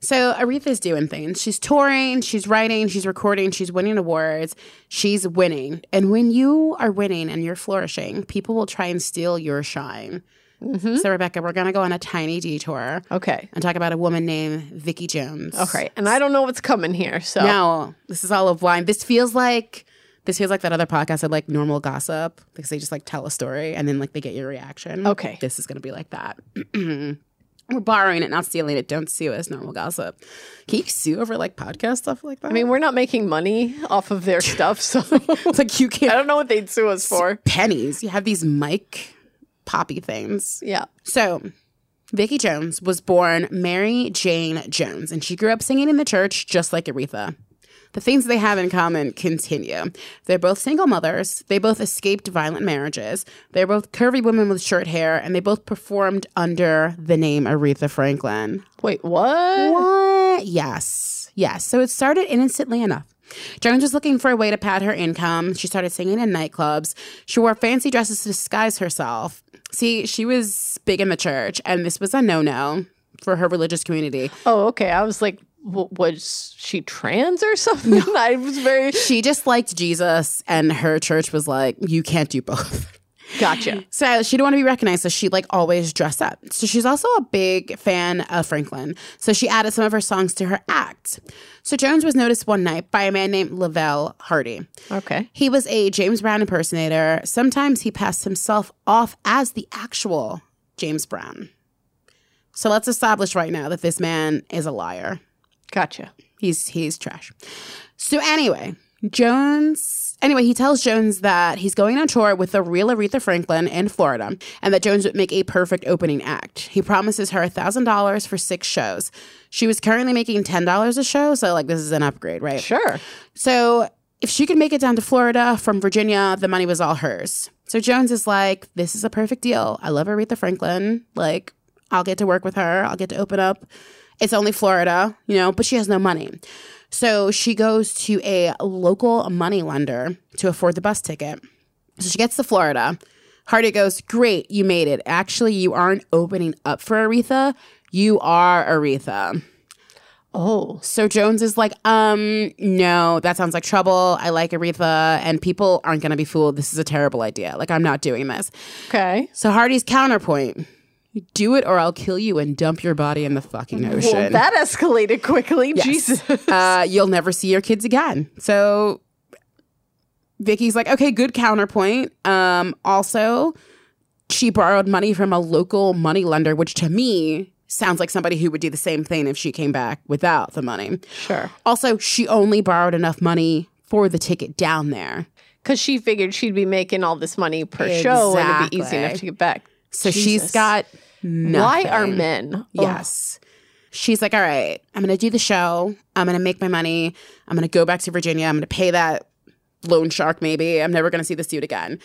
So Aretha's doing things. She's touring, she's writing, she's recording, she's winning awards, she's winning. And when you are winning and you're flourishing, people will try and steal your shine. Mm-hmm. So Rebecca, we're gonna go on a tiny detour Okay. and talk about a woman named Vicki Jones. Okay. And I don't know what's coming here. So No, this is all of blind. This feels like this feels like that other podcast I like normal gossip because they just like tell a story and then like they get your reaction. Okay. This is gonna be like that. We're borrowing it, not stealing it. Don't sue us, normal gossip. Can you sue over like podcast stuff like that? I mean, we're not making money off of their stuff, so it's like you can't I don't know what they'd sue us for. pennies. You have these mic poppy things. Yeah. So, Vicki Jones was born Mary Jane Jones, and she grew up singing in the church just like Aretha. The things they have in common continue. They're both single mothers. They both escaped violent marriages. They're both curvy women with short hair, and they both performed under the name Aretha Franklin. Wait, what? What? Yes. Yes. So it started innocently enough. Jones was looking for a way to pad her income. She started singing in nightclubs. She wore fancy dresses to disguise herself. See, she was big in the church, and this was a no no for her religious community. Oh, okay. I was like, w- was she trans or something? I was very She just liked Jesus, and her church was like, you can't do both. gotcha. So she didn't want to be recognized, so she like always dressed up. So she's also a big fan of Franklin. So she added some of her songs to her act. So Jones was noticed one night by a man named Lavelle Hardy. Okay. He was a James Brown impersonator. Sometimes he passed himself off as the actual James Brown. So let's establish right now that this man is a liar. Gotcha. He's he's trash. So anyway, Jones anyway, he tells Jones that he's going on tour with the real Aretha Franklin in Florida and that Jones would make a perfect opening act. He promises her $1,000 for 6 shows. She was currently making $10 a show, so like this is an upgrade, right? Sure. So if she could make it down to Florida from Virginia, the money was all hers. So Jones is like, this is a perfect deal. I love Aretha Franklin. Like, I'll get to work with her. I'll get to open up. It's only Florida, you know, but she has no money. So she goes to a local money lender to afford the bus ticket. So she gets to Florida, Hardy goes, Great, you made it. Actually, you aren't opening up for Aretha. You are Aretha. Oh. So Jones is like, um, no, that sounds like trouble. I like Aretha, and people aren't going to be fooled. This is a terrible idea. Like, I'm not doing this. Okay. So Hardy's counterpoint do it or I'll kill you and dump your body in the fucking ocean. Well, that escalated quickly. Yes. Jesus. uh, you'll never see your kids again. So Vicki's like, okay, good counterpoint. Um, also, she borrowed money from a local money lender, which to me sounds like somebody who would do the same thing if she came back without the money. Sure. Also, she only borrowed enough money for the ticket down there. Because she figured she'd be making all this money per show and it'd be easy enough to get back. So she's Jesus. Got Why are men? Ugh. Yes. She's like, all right, I'm going to do the show. I'm going to make my money. I'm going to go back to Virginia. I'm going to pay that loan shark, maybe. I'm never going to see the suit again.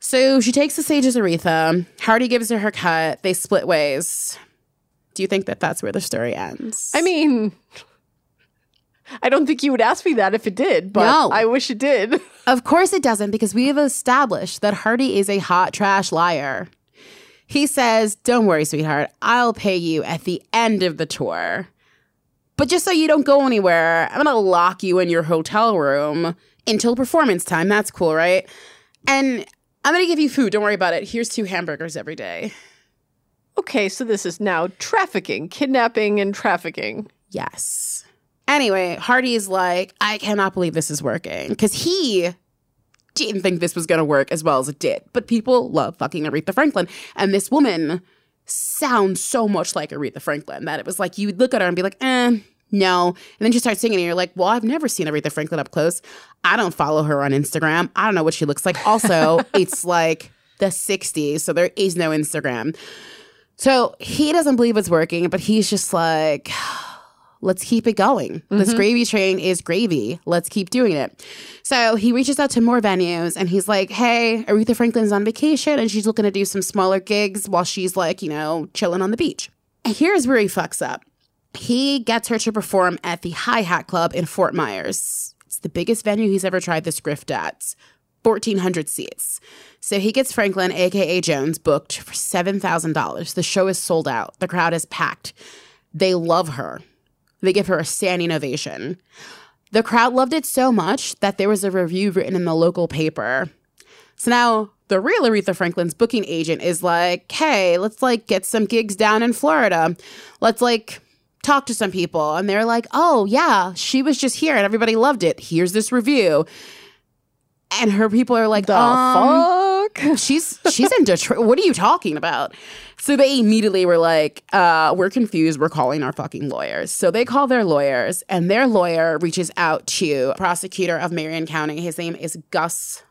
So she takes the stage as Aretha. Hardy gives her her cut. They split ways. Do you think that that's where the story ends? I mean, I don't think you would ask me that if it did, but No. I wish it did. Of course it doesn't, because we have established that Hardy is a hot trash liar. He says, Don't worry, sweetheart, I'll pay you at the end of the tour. But just so you don't go anywhere, I'm gonna lock you in your hotel room until performance time. That's cool, right? And I'm gonna give you food. Don't worry about it. Here's two hamburgers every day. Okay, so this is now trafficking, kidnapping, and trafficking. Yes. Anyway, Hardy's like, I cannot believe this is working. Because he didn't think this was going to work as well as it did. But people love fucking Aretha Franklin. And this woman sounds so much like Aretha Franklin that it was like you would look at her and be like, eh, no. And then she starts singing and you're like, well, I've never seen Aretha Franklin up close. I don't follow her on Instagram. I don't know what she looks like. Also, it's like the 60s, so there is no Instagram. So he doesn't believe it's working, but he's just like, let's keep it going. This mm-hmm. gravy train is gravy. Let's keep doing it. So he reaches out to more venues and he's like, hey, Aretha Franklin's on vacation and she's looking to do some smaller gigs while she's like, you know, chilling on the beach. And here's where he fucks up. He gets her to perform at the Hi Hat Club in Fort Myers. It's the biggest venue he's ever tried this grift at. 1,400 seats. So he gets Franklin, aka Jones, booked for $7,000. The show is sold out. The crowd is packed. They love her. They give her a standing ovation. The crowd loved it so much that there was a review written in the local paper. So now the real Aretha Franklin's booking agent is like, hey, let's like get some gigs down in Florida. Let's like talk to some people. And they're like, oh, yeah, she was just here and everybody loved it. Here's this review. And her people are like, The um, fuck? she's she's in Detroit. What are you talking about? So they immediately were like, uh, we're confused. We're calling our fucking lawyers. So they call their lawyers, and their lawyer reaches out to prosecutor of Marion County. His name is Gus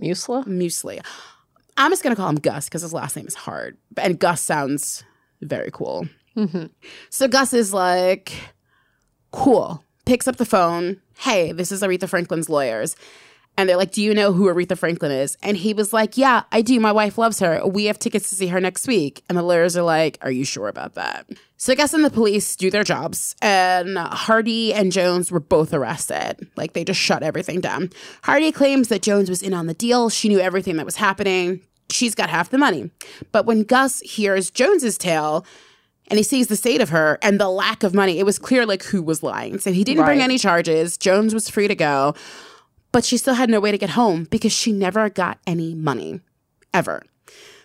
Musla? Muesli. I'm just gonna call him Gus because his last name is hard, and Gus sounds very cool. So Gus is like, cool. Picks up the phone. Hey, this is Aretha Franklin's lawyers. And they're like, Do you know who Aretha Franklin is? And he was like, Yeah, I do. My wife loves her. We have tickets to see her next week. And the lawyers are like, Are you sure about that? So Gus and the police do their jobs. And Hardy and Jones were both arrested. Like they just shut everything down. Hardy claims that Jones was in on the deal. She knew everything that was happening. She's got half the money. But when Gus hears Jones's tale, and he sees the state of her and the lack of money. It was clear like who was lying. So he didn't bring any charges. Jones was free to go, but she still had no way to get home because she never got any money ever.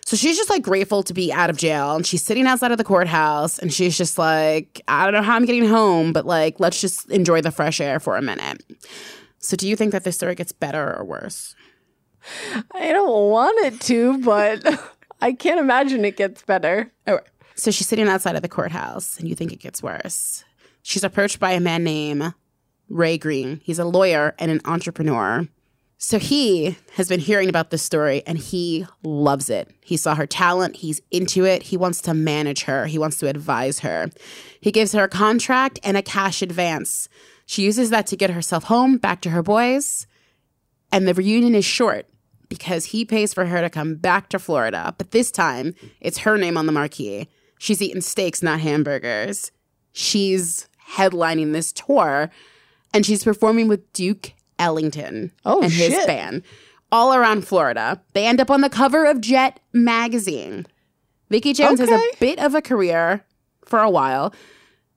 So she's just like grateful to be out of jail and she's sitting outside of the courthouse and she's just like, I don't know how I'm getting home, but like, let's just enjoy the fresh air for a minute. So do you think that this story gets better or worse? I don't want it to, but I can't imagine it gets better. Oh, so she's sitting outside of the courthouse, and you think it gets worse. She's approached by a man named Ray Green. He's a lawyer and an entrepreneur. So he has been hearing about this story and he loves it. He saw her talent, he's into it. He wants to manage her, he wants to advise her. He gives her a contract and a cash advance. She uses that to get herself home, back to her boys. And the reunion is short because he pays for her to come back to Florida. But this time, it's her name on the marquee. She's eating steaks, not hamburgers. She's headlining this tour and she's performing with Duke Ellington Oh, and his band. all around Florida. They end up on the cover of Jet magazine. Vicki Jones has a bit of a career for a while.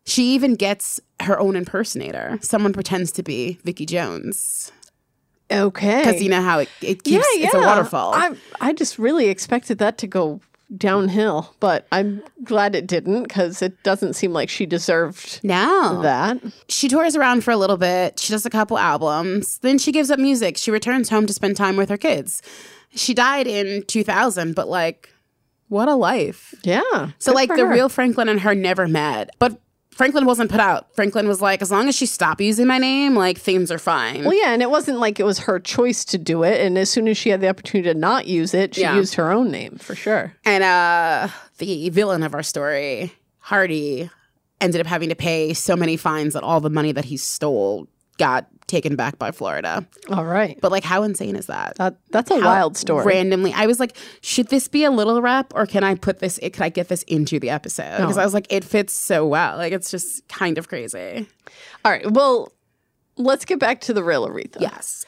She even gets her own impersonator. Someone pretends to be Vicki Jones Okay. because you know how it, it keeps it's a waterfall. I I just really expected that to go downhill, but I'm glad it didn't because it doesn't seem like she deserved no, that. she tours around for a little bit. She does a couple albums. Then she gives up music. She returns home to spend time with her kids. She died in 2000, but like, what a life. Yeah. So like the real Franklin and her never met. But Franklin wasn't put out. Franklin was like, as long as she stopped using my name, like things are fine. Well, yeah, and it wasn't like it was her choice to do it. And as soon as she had the opportunity to not use it, she Yeah. used her own name for sure. And uh the villain of our story, Hardy, ended up having to pay so many fines that all the money that he stole got taken back by Florida. All right. But like how insane is that? That, that's a How wild story. Randomly, I was like, should this be a little rep or can I put this? Can I get this into the episode? Because No. I was like, it fits so well. Like it's just kind of crazy. All right. Well, let's get back to the real Aretha. Yes.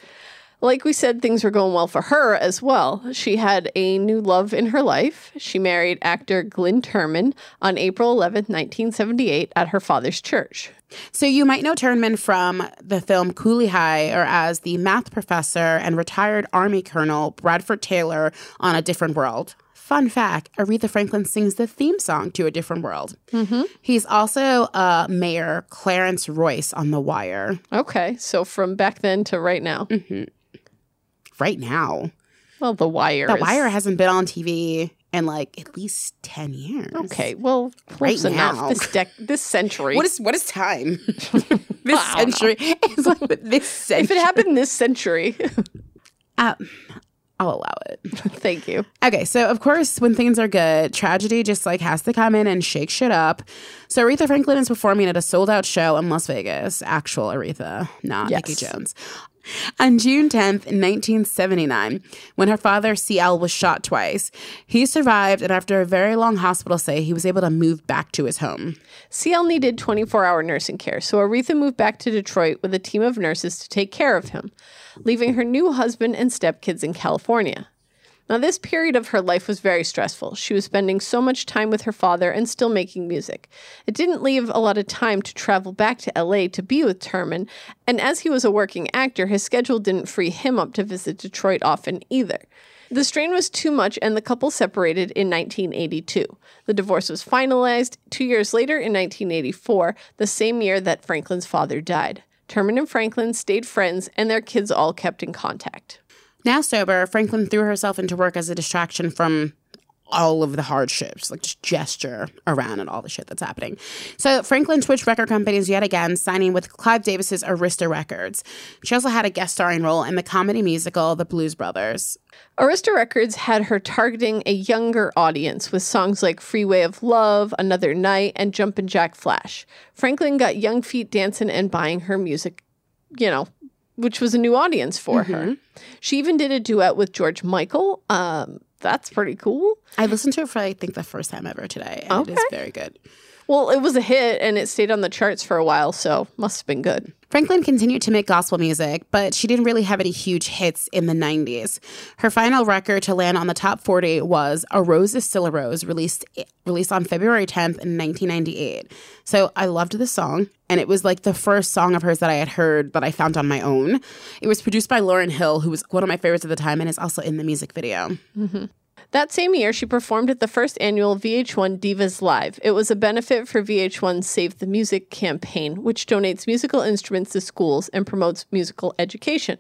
Like we said, things were going well for her as well. She had a new love in her life. She married actor Glynn Turman on April 11th, 1978, at her father's church. So you might know Turman from the film Cooley High or as the math professor and retired Army Colonel Bradford Taylor on A Different World. Fun fact Aretha Franklin sings the theme song to A Different World. Mm-hmm. He's also uh, Mayor Clarence Royce on The Wire Okay, so from back then to right now. right now. Well, The Wire. The is- Wire hasn't been on TV in like at least 10 years. Okay, well, Right close enough. now. This dec- this century. What is what is time? this century. It's like this century. if it happened this century? Uh, I'll allow it. Thank you. Okay, so of course, when things are good, tragedy just like has to come in and shake shit up. So Aretha Franklin is performing at a sold out show in Las Vegas. Actual Aretha, not Yes. Mickey Jones. On June 10th, 1979, when her father, CL, was shot twice, he survived, and after a very long hospital stay, he was able to move back to his home. CL needed 24 hour nursing care, so Aretha moved back to Detroit with a team of nurses to take care of him, leaving her new husband and stepkids in California. Now, this period of her life was very stressful. She was spending so much time with her father and still making music. It didn't leave a lot of time to travel back to LA to be with Turman, and as he was a working actor, his schedule didn't free him up to visit Detroit often either. The strain was too much, and the couple separated in 1982. The divorce was finalized two years later in 1984, the same year that Franklin's father died. Turman and Franklin stayed friends, and their kids all kept in contact. Now sober, Franklin threw herself into work as a distraction from all of the hardships, like just gesture around and all the shit that's happening. So Franklin switched record companies yet again, signing with Clive Davis's Arista Records. She also had a guest starring role in the comedy musical The Blues Brothers. Arista Records had her targeting a younger audience with songs like Freeway of Love, Another Night, and Jumpin' Jack Flash. Franklin got young feet dancing and buying her music, you know, which was a new audience for her. She even did a duet with George Michael. Um, that's pretty cool. I listened to it for I think the first time ever today, and it is very good. Well, it was a hit and it stayed on the charts for a while, so must have been good. Franklin continued to make gospel music, but she didn't really have any huge hits in the 90s. Her final record to land on the top 40 was A Rose is Still a Rose, released released on February 10th in 1998. So I loved the song, and it was like the first song of hers that I had heard that I found on my own. It was produced by Lauryn Hill, who was one of my favorites at the time and is also in the music video. Mm-hmm. That same year, she performed at the first annual VH1 Divas Live. It was a benefit for VH1's Save the Music campaign, which donates musical instruments to schools and promotes musical education.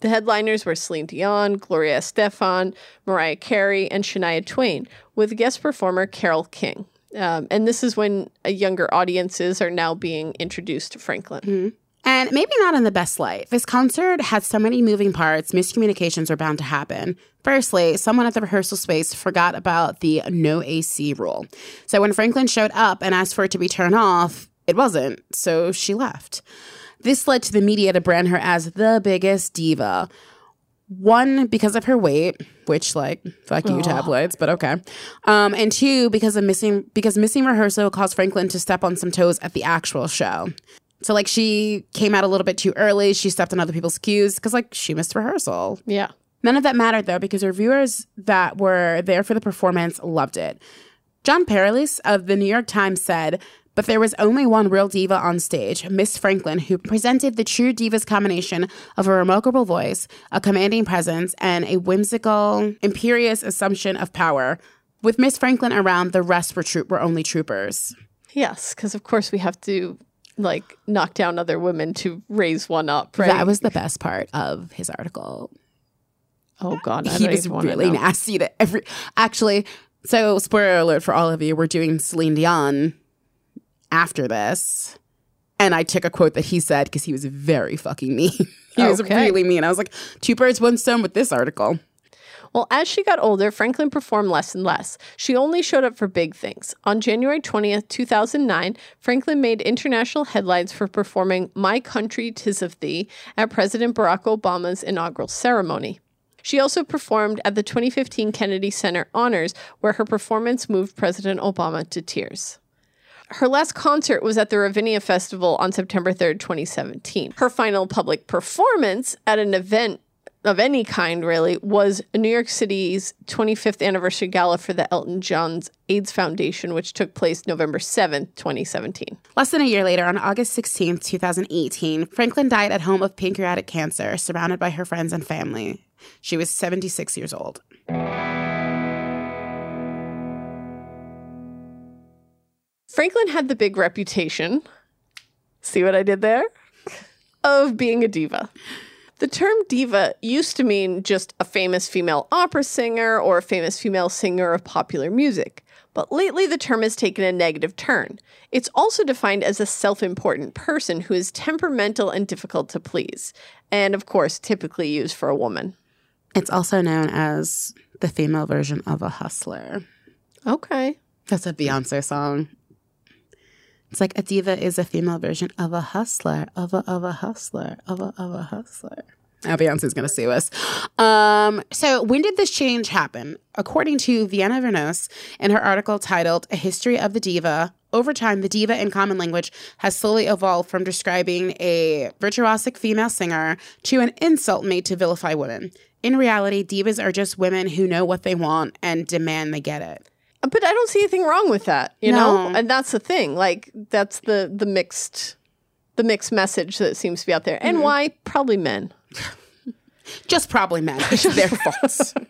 The headliners were Celine Dion, Gloria Estefan, Mariah Carey, and Shania Twain, with guest performer Carole King. Um, and this is when uh, younger audiences are now being introduced to Franklin. And maybe not in the best light. This concert had so many moving parts, miscommunications were bound to happen. Firstly, someone at the rehearsal space forgot about the no AC rule. So when Franklin showed up and asked for it to be turned off, it wasn't, so she left. This led to the media to brand her as the biggest diva. One, because of her weight, which like fuck you tabloids, but okay. Um, and two, because of missing because missing rehearsal caused Franklin to step on some toes at the actual show. So like she came out a little bit too early. She stepped on other people's cues because like she missed rehearsal. Yeah. None of that mattered though, because reviewers that were there for the performance loved it. Jon Pareles of the New York Times said, but there was only one real diva on stage, Miss Franklin, who presented the true diva's combination of a remarkable voice, a commanding presence, and a whimsical, imperious assumption of power. With Miss Franklin around, the rest were, troop- were only troopers. Yes, because of course we have to like knock down other women to raise one up, right? That was the best part of his article. oh god, I he was really nasty to every. Actually, so spoiler alert for all of you: we're doing Celine Dion after this, and I took a quote that he said because he was very fucking mean. he was really mean. I was like, two birds, one stone with this article. Well, as she got older, Franklin performed less and less. She only showed up for big things. On January 20th, 2009, Franklin made international headlines for performing My Country Tis of Thee at President Barack Obama's inaugural ceremony. She also performed at the 2015 Kennedy Center Honors, where her performance moved President Obama to tears. Her last concert was at the Ravinia Festival on September 3rd, 2017. Her final public performance at an event of any kind, really, was New York City's 25th anniversary gala for the Elton John's AIDS Foundation, which took place November 7th, 2017. Less than a year later, on August 16th, 2018, Franklin died at home of pancreatic cancer, surrounded by her friends and family. She was 76 years old. Franklin had the big reputation. See what I did there? Of being a diva. The term diva used to mean just a famous female opera singer or a famous female singer of popular music. But lately, the term has taken a negative turn. It's also defined as a self important person who is temperamental and difficult to please, and of course, typically used for a woman. It's also known as the female version of a hustler. Okay. That's a Beyonce song. It's like a diva is a female version of a hustler, of a of a hustler, of a of a hustler. Now Beyonce's gonna sue us. Um, so when did this change happen? According to Vienna Vernos in her article titled A History of the Diva, over time the diva in common language has slowly evolved from describing a virtuosic female singer to an insult made to vilify women. In reality, divas are just women who know what they want and demand they get it. But I don't see anything wrong with that, you No. know? And that's the thing. Like that's the the mixed the mixed message that seems to be out there. And mm-hmm. why? Probably men. Just probably men. It's their faults.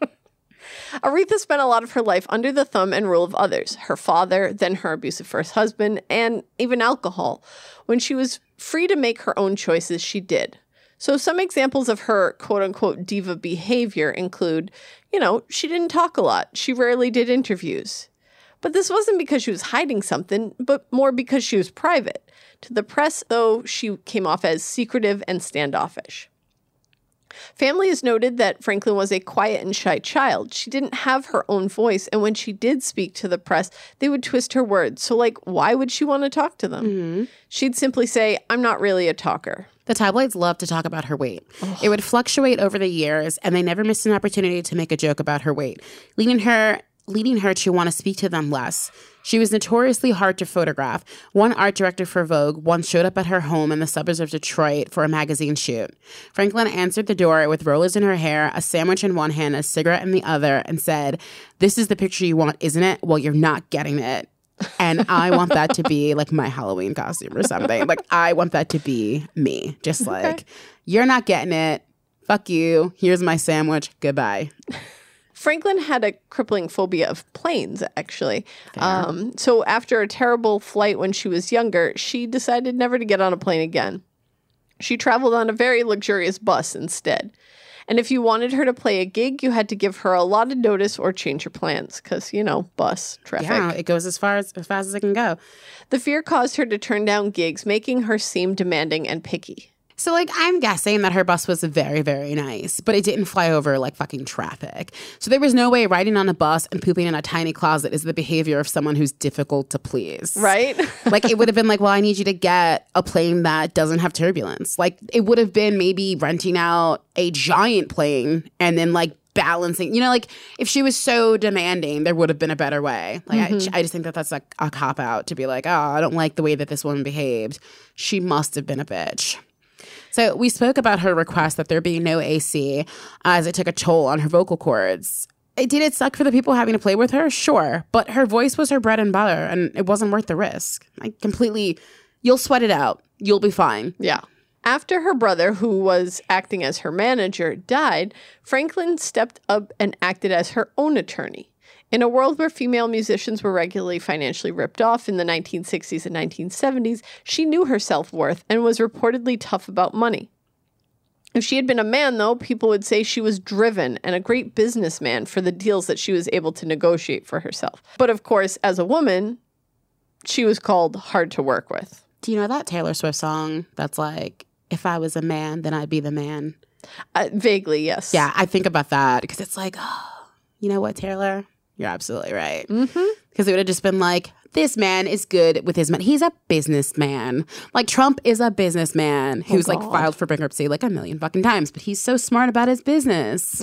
Aretha spent a lot of her life under the thumb and rule of others, her father, then her abusive first husband, and even alcohol. When she was free to make her own choices, she did. So, some examples of her quote unquote diva behavior include, you know, she didn't talk a lot, she rarely did interviews. But this wasn't because she was hiding something, but more because she was private. To the press, though, she came off as secretive and standoffish. Family has noted that Franklin was a quiet and shy child. She didn't have her own voice, and when she did speak to the press, they would twist her words. So, like, why would she want to talk to them? Mm-hmm. She'd simply say, I'm not really a talker. The tabloids loved to talk about her weight. It would fluctuate over the years, and they never missed an opportunity to make a joke about her weight, leading her leading her to want to speak to them less. She was notoriously hard to photograph. One art director for Vogue once showed up at her home in the suburbs of Detroit for a magazine shoot. Franklin answered the door with rollers in her hair, a sandwich in one hand, a cigarette in the other, and said, This is the picture you want, isn't it? Well, you're not getting it. and I want that to be like my Halloween costume or something. Like I want that to be me. Just like you're not getting it. Fuck you. Here's my sandwich. Goodbye. Franklin had a crippling phobia of planes, actually. Um, so, after a terrible flight when she was younger, she decided never to get on a plane again. She traveled on a very luxurious bus instead. And if you wanted her to play a gig, you had to give her a lot of notice or change your plans because, you know, bus traffic. Yeah, it goes as far as, as fast as it can go. The fear caused her to turn down gigs, making her seem demanding and picky. So like I'm guessing that her bus was very, very nice, but it didn't fly over like fucking traffic. So there was no way riding on a bus and pooping in a tiny closet is the behavior of someone who's difficult to please. Right? like it would have been like, well, I need you to get a plane that doesn't have turbulence. Like it would have been maybe renting out a giant plane and then like balancing. You know, like if she was so demanding, there would have been a better way. Like I, mm-hmm. I just think that that's like a cop out to be like, oh, I don't like the way that this woman behaved. She must have been a bitch. So we spoke about her request that there be no AC as it took a toll on her vocal cords. It, did it suck for the people having to play with her? Sure. But her voice was her bread and butter and it wasn't worth the risk. I completely, you'll sweat it out. You'll be fine. Yeah. After her brother, who was acting as her manager, died, Franklin stepped up and acted as her own attorney. In a world where female musicians were regularly financially ripped off in the 1960s and 1970s, she knew her self worth and was reportedly tough about money. If she had been a man, though, people would say she was driven and a great businessman for the deals that she was able to negotiate for herself. But of course, as a woman, she was called hard to work with. Do you know that Taylor Swift song that's like, if I was a man, then I'd be the man? Uh, vaguely, yes. Yeah, I think about that because it's like, oh, you know what, Taylor? You're absolutely right. Mm-hmm. Because it would have just been like, this man is good with his money. He's a businessman. Like Trump is a businessman who's like filed for bankruptcy like a million fucking times, but he's so smart about his business.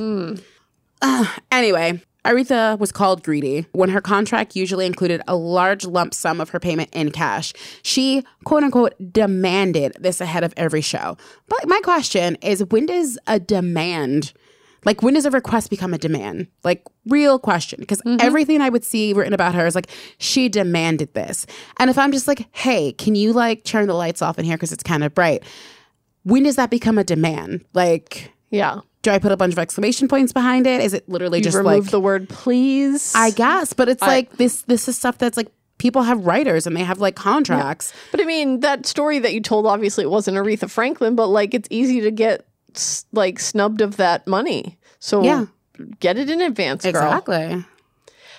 Ugh. anyway, Aretha was called greedy when her contract usually included a large lump sum of her payment in cash. She, quote unquote, demanded this ahead of every show. But my question is when does a demand, like when does a request become a demand? Like, real question. Because mm-hmm. everything I would see written about her is like, she demanded this. And if I'm just like, hey, can you like turn the lights off in here because it's kind of bright? When does that become a demand? Like, Yeah. do I put a bunch of exclamation points behind it? Is it literally You just remove like the word please. I guess, but it's I- like this this is stuff that's like people have writers and they have like contracts. But I mean, that story that you told, obviously it wasn't Aretha Franklin, but like it's easy to get like snubbed of that money. So Yeah. get it in advance, girl. Exactly.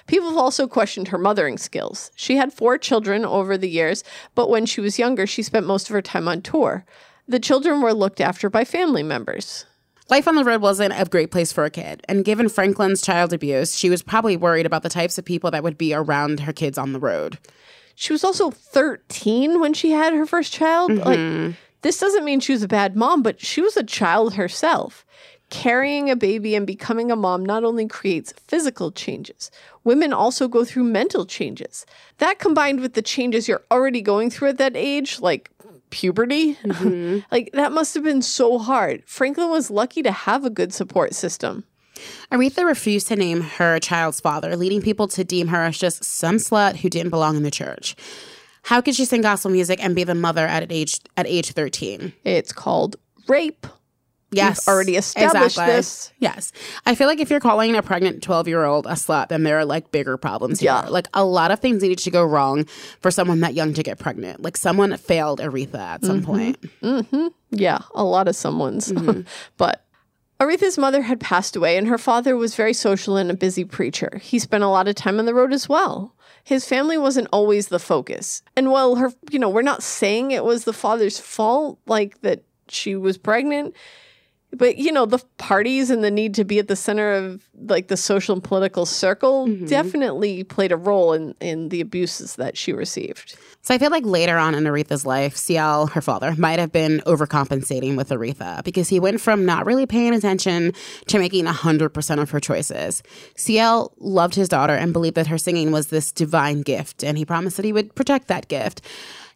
People have also questioned her mothering skills. She had four children over the years, but when she was younger, she spent most of her time on tour. The children were looked after by family members. Life on the road wasn't a great place for a kid. And given Franklin's child abuse, she was probably worried about the types of people that would be around her kids on the road. She was also 13 when she had her first child. Like, mm-hmm. This doesn't mean she was a bad mom, but she was a child herself. Carrying a baby and becoming a mom not only creates physical changes, women also go through mental changes. That combined with the changes you're already going through at that age, like puberty, mm-hmm. like that must have been so hard. Franklin was lucky to have a good support system. Aretha refused to name her child's father, leading people to deem her as just some slut who didn't belong in the church. How could she sing gospel music and be the mother at age at age 13? It's called rape. Yes. already established this. Yes. I feel like if you're calling a pregnant 12 year old a slut, then there are like bigger problems here. Yeah. Like a lot of things needed to go wrong for someone that young to get pregnant. Like someone failed Aretha at some mm-hmm. point. Mm-hmm. Yeah, a lot of someone's. Mm-hmm. but Aretha's mother had passed away, and her father was very social and a busy preacher. He spent a lot of time on the road as well. His family wasn't always the focus. And while her, you know, we're not saying it was the father's fault, like that she was pregnant, but you know, the parties and the need to be at the center of like the social and political circle mm-hmm. definitely played a role in in the abuses that she received. So I feel like later on in Aretha's life, CL, her father, might have been overcompensating with Aretha because he went from not really paying attention to making 100% of her choices. CL loved his daughter and believed that her singing was this divine gift, and he promised that he would protect that gift.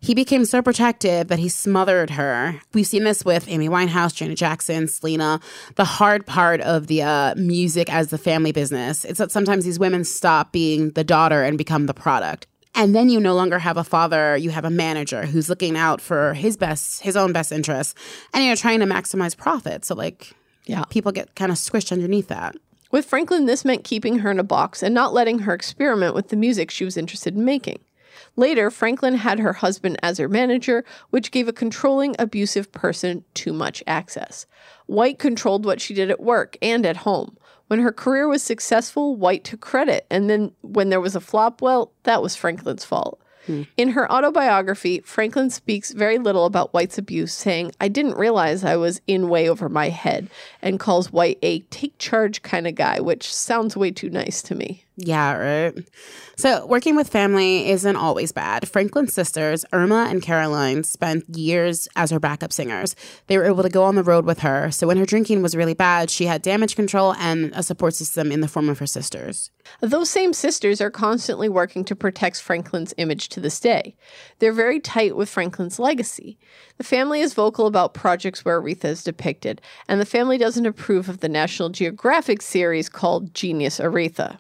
He became so protective that he smothered her. We've seen this with Amy Winehouse, Janet Jackson, Selena. The hard part of the uh, music as the family business is that sometimes these women stop being the daughter and become the product. And then you no longer have a father, you have a manager who's looking out for his best, his own best interests, and you're trying to maximize profit. So, like, Yeah. people get kind of squished underneath that. With Franklin, this meant keeping her in a box and not letting her experiment with the music she was interested in making. Later, Franklin had her husband as her manager, which gave a controlling, abusive person too much access. White controlled what she did at work and at home. When her career was successful, White took credit, and then when there was a flop, well, that was Franklin's fault. Hmm. In her autobiography, Franklin speaks very little about White's abuse, saying, I didn't realize I was in way over my head, and calls White a take charge kind of guy, which sounds way too nice to me. Yeah, right. So, working with family isn't always bad. Franklin's sisters, Erma and Carolyn, spent years as her backup singers. They were able to go on the road with her. So, when her drinking was really bad, she had damage control and a support system in the form of her sisters. Those same sisters are constantly working to protect Franklin's image to this day. They're very tight with Franklin's legacy. The family is vocal about projects where Aretha is depicted, and the family doesn't approve of the National Geographic series called Genius Aretha.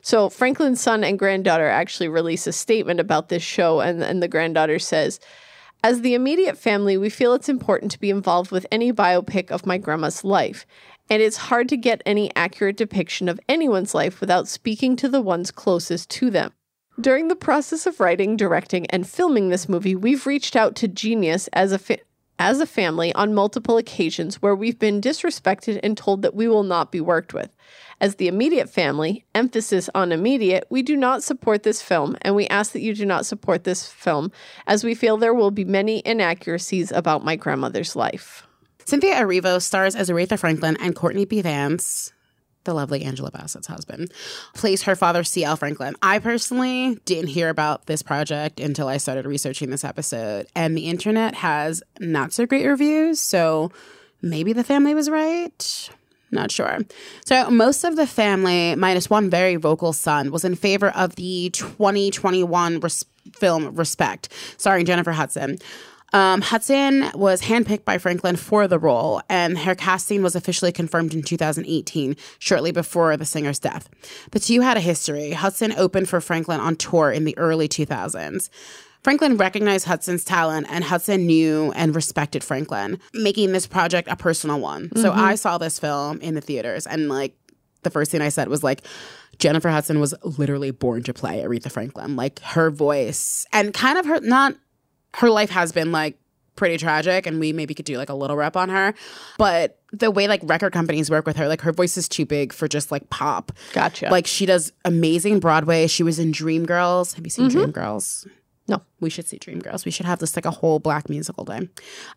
So Franklin's son and granddaughter actually release a statement about this show, and, and the granddaughter says, as the immediate family, we feel it's important to be involved with any biopic of my grandma's life, and it's hard to get any accurate depiction of anyone's life without speaking to the ones closest to them. During the process of writing, directing, and filming this movie, we've reached out to Genius as a fi- as a family on multiple occasions where we've been disrespected and told that we will not be worked with. As the immediate family, emphasis on immediate, we do not support this film, and we ask that you do not support this film as we feel there will be many inaccuracies about my grandmother's life. Cynthia Erivo stars as Aretha Franklin, and Courtney B. Vance, the lovely Angela Bassett's husband, plays her father, C.L. Franklin. I personally didn't hear about this project until I started researching this episode, and the internet has not so great reviews, so maybe the family was right. Not sure. So, most of the family, minus one very vocal son, was in favor of the 2021 res- film Respect, starring Jennifer Hudson. Um, Hudson was handpicked by Franklin for the role, and her casting was officially confirmed in 2018, shortly before the singer's death. The two had a history. Hudson opened for Franklin on tour in the early 2000s. Franklin recognized Hudson's talent, and Hudson knew and respected Franklin, making this project a personal one. So I saw this film in the theaters, and like the first thing I said was like, Jennifer Hudson was literally born to play Aretha Franklin. Like her voice and kind of her not her life has been like pretty tragic and we maybe could do like a little rep on her. But the way like record companies work with her, like her voice is too big for just like pop. Gotcha. Like she does amazing Broadway. She was in Dreamgirls. Have you seen Dreamgirls? No. We should see Dreamgirls. We should have this like a whole black musical day.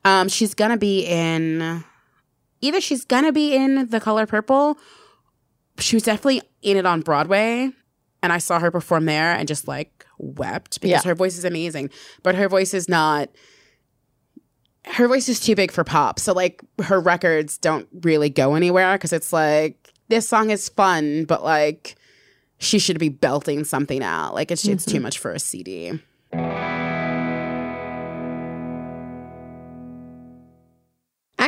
Um, she's gonna be in either she's gonna be in The Color Purple. She was definitely in it on Broadway, and I saw her perform there and just like wept because Yeah. her voice is amazing. But her voice is not. Her voice is too big for pop, so like her records don't really go anywhere because it's like this song is fun, but like she should be belting something out. Like it's it's too mm-hmm. much for a CD.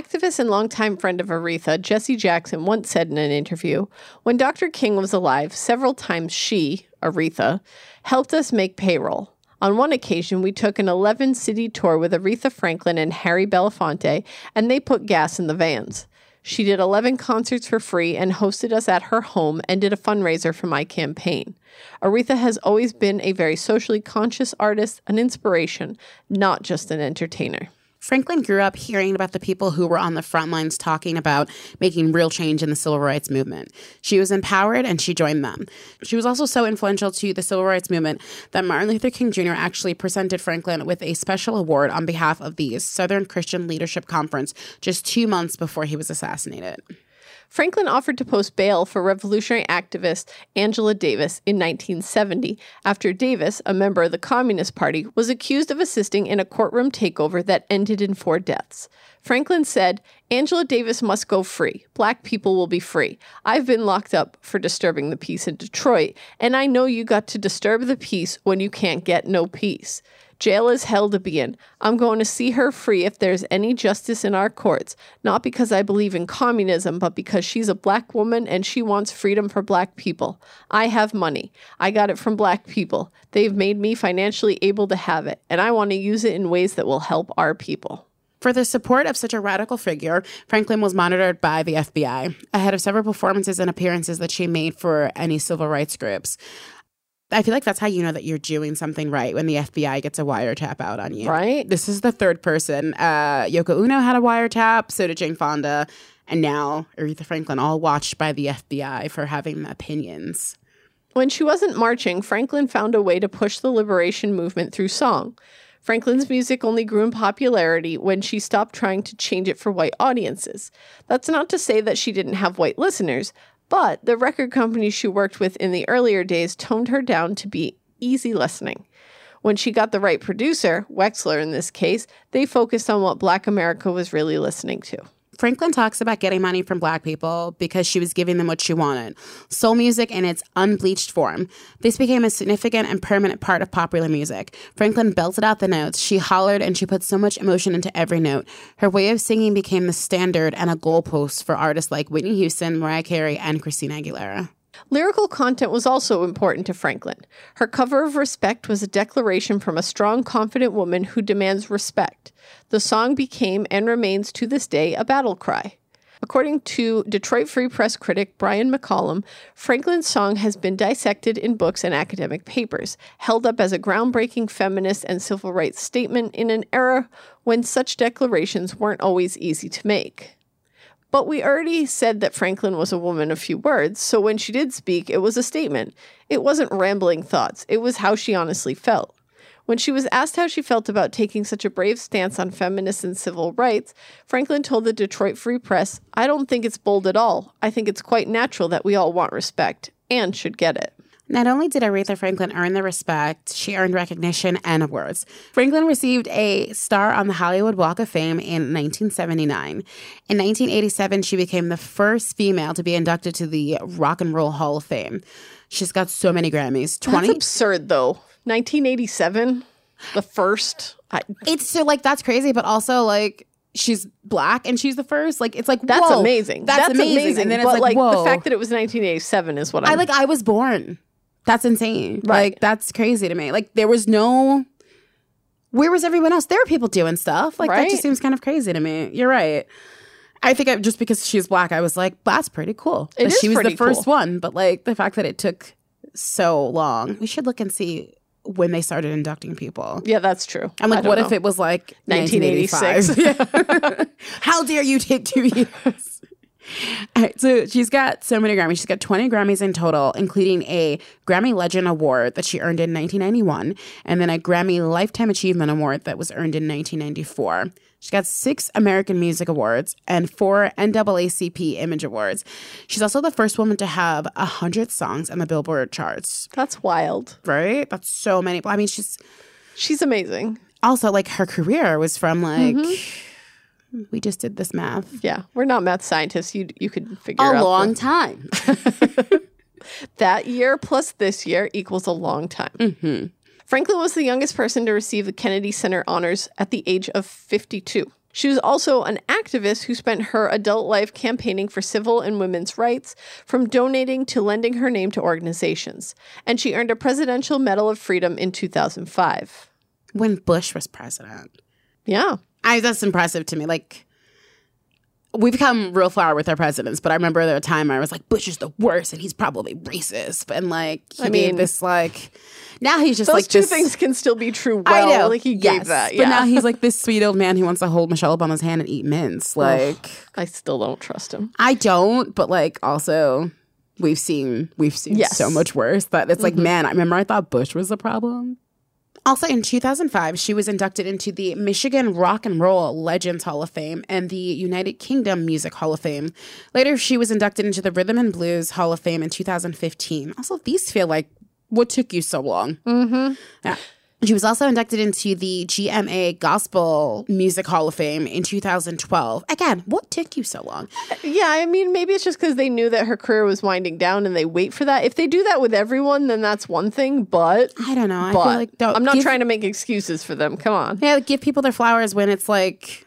Activist and longtime friend of Aretha, Jesse Jackson, once said in an interview When Dr. King was alive, several times she, Aretha, helped us make payroll. On one occasion, we took an 11 city tour with Aretha Franklin and Harry Belafonte, and they put gas in the vans. She did 11 concerts for free and hosted us at her home and did a fundraiser for my campaign. Aretha has always been a very socially conscious artist, an inspiration, not just an entertainer. Franklin grew up hearing about the people who were on the front lines talking about making real change in the civil rights movement. She was empowered and she joined them. She was also so influential to the civil rights movement that Martin Luther King Jr. actually presented Franklin with a special award on behalf of the Southern Christian Leadership Conference just two months before he was assassinated. Franklin offered to post bail for revolutionary activist Angela Davis in 1970 after Davis, a member of the Communist Party, was accused of assisting in a courtroom takeover that ended in four deaths. Franklin said, Angela Davis must go free. Black people will be free. I've been locked up for disturbing the peace in Detroit, and I know you got to disturb the peace when you can't get no peace. Jail is hell to be in. I'm going to see her free if there's any justice in our courts, not because I believe in communism, but because she's a black woman and she wants freedom for black people. I have money. I got it from black people. They've made me financially able to have it, and I want to use it in ways that will help our people. For the support of such a radical figure, Franklin was monitored by the FBI ahead of several performances and appearances that she made for any civil rights groups. I feel like that's how you know that you're doing something right when the FBI gets a wiretap out on you. Right? This is the third person. Uh, Yoko Ono had a wiretap, so did Jane Fonda, and now Aretha Franklin, all watched by the FBI for having opinions. When she wasn't marching, Franklin found a way to push the liberation movement through song. Franklin's music only grew in popularity when she stopped trying to change it for white audiences. That's not to say that she didn't have white listeners, But the record companies she worked with in the earlier days toned her down to be easy listening. When she got the right producer, Wexler in this case, they focused on what Black America was really listening to. Franklin talks about getting money from black people because she was giving them what she wanted soul music in its unbleached form. This became a significant and permanent part of popular music. Franklin belted out the notes, she hollered, and she put so much emotion into every note. Her way of singing became the standard and a goalpost for artists like Whitney Houston, Mariah Carey, and Christina Aguilera. Lyrical content was also important to Franklin. Her cover of Respect was a declaration from a strong, confident woman who demands respect. The song became and remains to this day a battle cry. According to Detroit Free Press critic Brian McCollum, Franklin's song has been dissected in books and academic papers, held up as a groundbreaking feminist and civil rights statement in an era when such declarations weren't always easy to make. But we already said that Franklin was a woman of few words, so when she did speak, it was a statement. It wasn't rambling thoughts, it was how she honestly felt. When she was asked how she felt about taking such a brave stance on feminist and civil rights, Franklin told the Detroit Free Press, I don't think it's bold at all. I think it's quite natural that we all want respect and should get it. Not only did Aretha Franklin earn the respect, she earned recognition and awards. Franklin received a star on the Hollywood Walk of Fame in 1979. In 1987, she became the first female to be inducted to the Rock and Roll Hall of Fame. She's got so many Grammys. 20 That's absurd, though. 1987, the first. I, It's so like that's crazy, but also like she's black and she's the first. Like it's like that's whoa, amazing. That's, amazing. And then it's but like, like, the fact that it was 1987 is what I'm I like I was born. That's insane. Right. Like that's crazy to me. Like there was no where was everyone else? There were people doing stuff. Like that just seems kind of crazy to me. You're right. I think I, just because she's black, I was like, that's pretty cool. It is she was the first cool. one, but like the fact that it took so long, we should look and see when they started inducting people. Yeah, that's true. I'm like, what know. if it was like 1986? 1985? Yeah. How dare you take two years? All right, so she's got so many Grammys. She's got 20 Grammys in total, including a Grammy Legend Award that she earned in 1991, and then a Grammy Lifetime Achievement Award that was earned in 1994. She's got six American Music Awards and four NAACP Image Awards. She's also the first woman to have 100 songs on the Billboard charts, That's wild. right? That's so many. I mean, she's She's amazing. also like her career was from like Mm-hmm. We just did this math Yeah, we're not math scientists. You you could figure a out A long the- time that year plus this year equals a long time. Mm-hmm. Franklin was the youngest person to receive the Kennedy Center honors at the age of 52. She was also an activist who spent her adult life campaigning for civil and women's rights, from donating to lending her name to organizations. And she earned a Presidential Medal of Freedom in 2005. when bush was president Yeah. I that's impressive to me like we become real flower with our presidents but i remember there a time i was like bush is the worst and he's probably racist and like he I made mean- this like now he's just Those like two this, things can still be true I well. know. Like he yes, gave that. Yeah. but now he's like this sweet old man who wants to hold Michelle Obama's hand and eat mints. Like I still don't trust him. I don't, but like also we've seen we've seen Yes. so much worse that it's like, mm-hmm. man, I remember I thought Bush was the problem. Also in 2005, she was inducted into the Michigan Rock and Roll Legends Hall of Fame and the United Kingdom Music Hall of Fame. Later, she was inducted into the Rhythm and Blues Hall of Fame in 2015. Also, these feel like what took you so long? Mm-hmm. Yeah. She was also inducted into the GMA Gospel Music Hall of Fame in 2012. Again, what took you so long? Yeah, I mean, maybe it's just because they knew that her career was winding down and they wait for that. If they do that with everyone, then that's one thing. But, I don't know. I feel like don't. I'm not give- trying to make excuses for them. Come on. Yeah, like, give people their flowers when it's like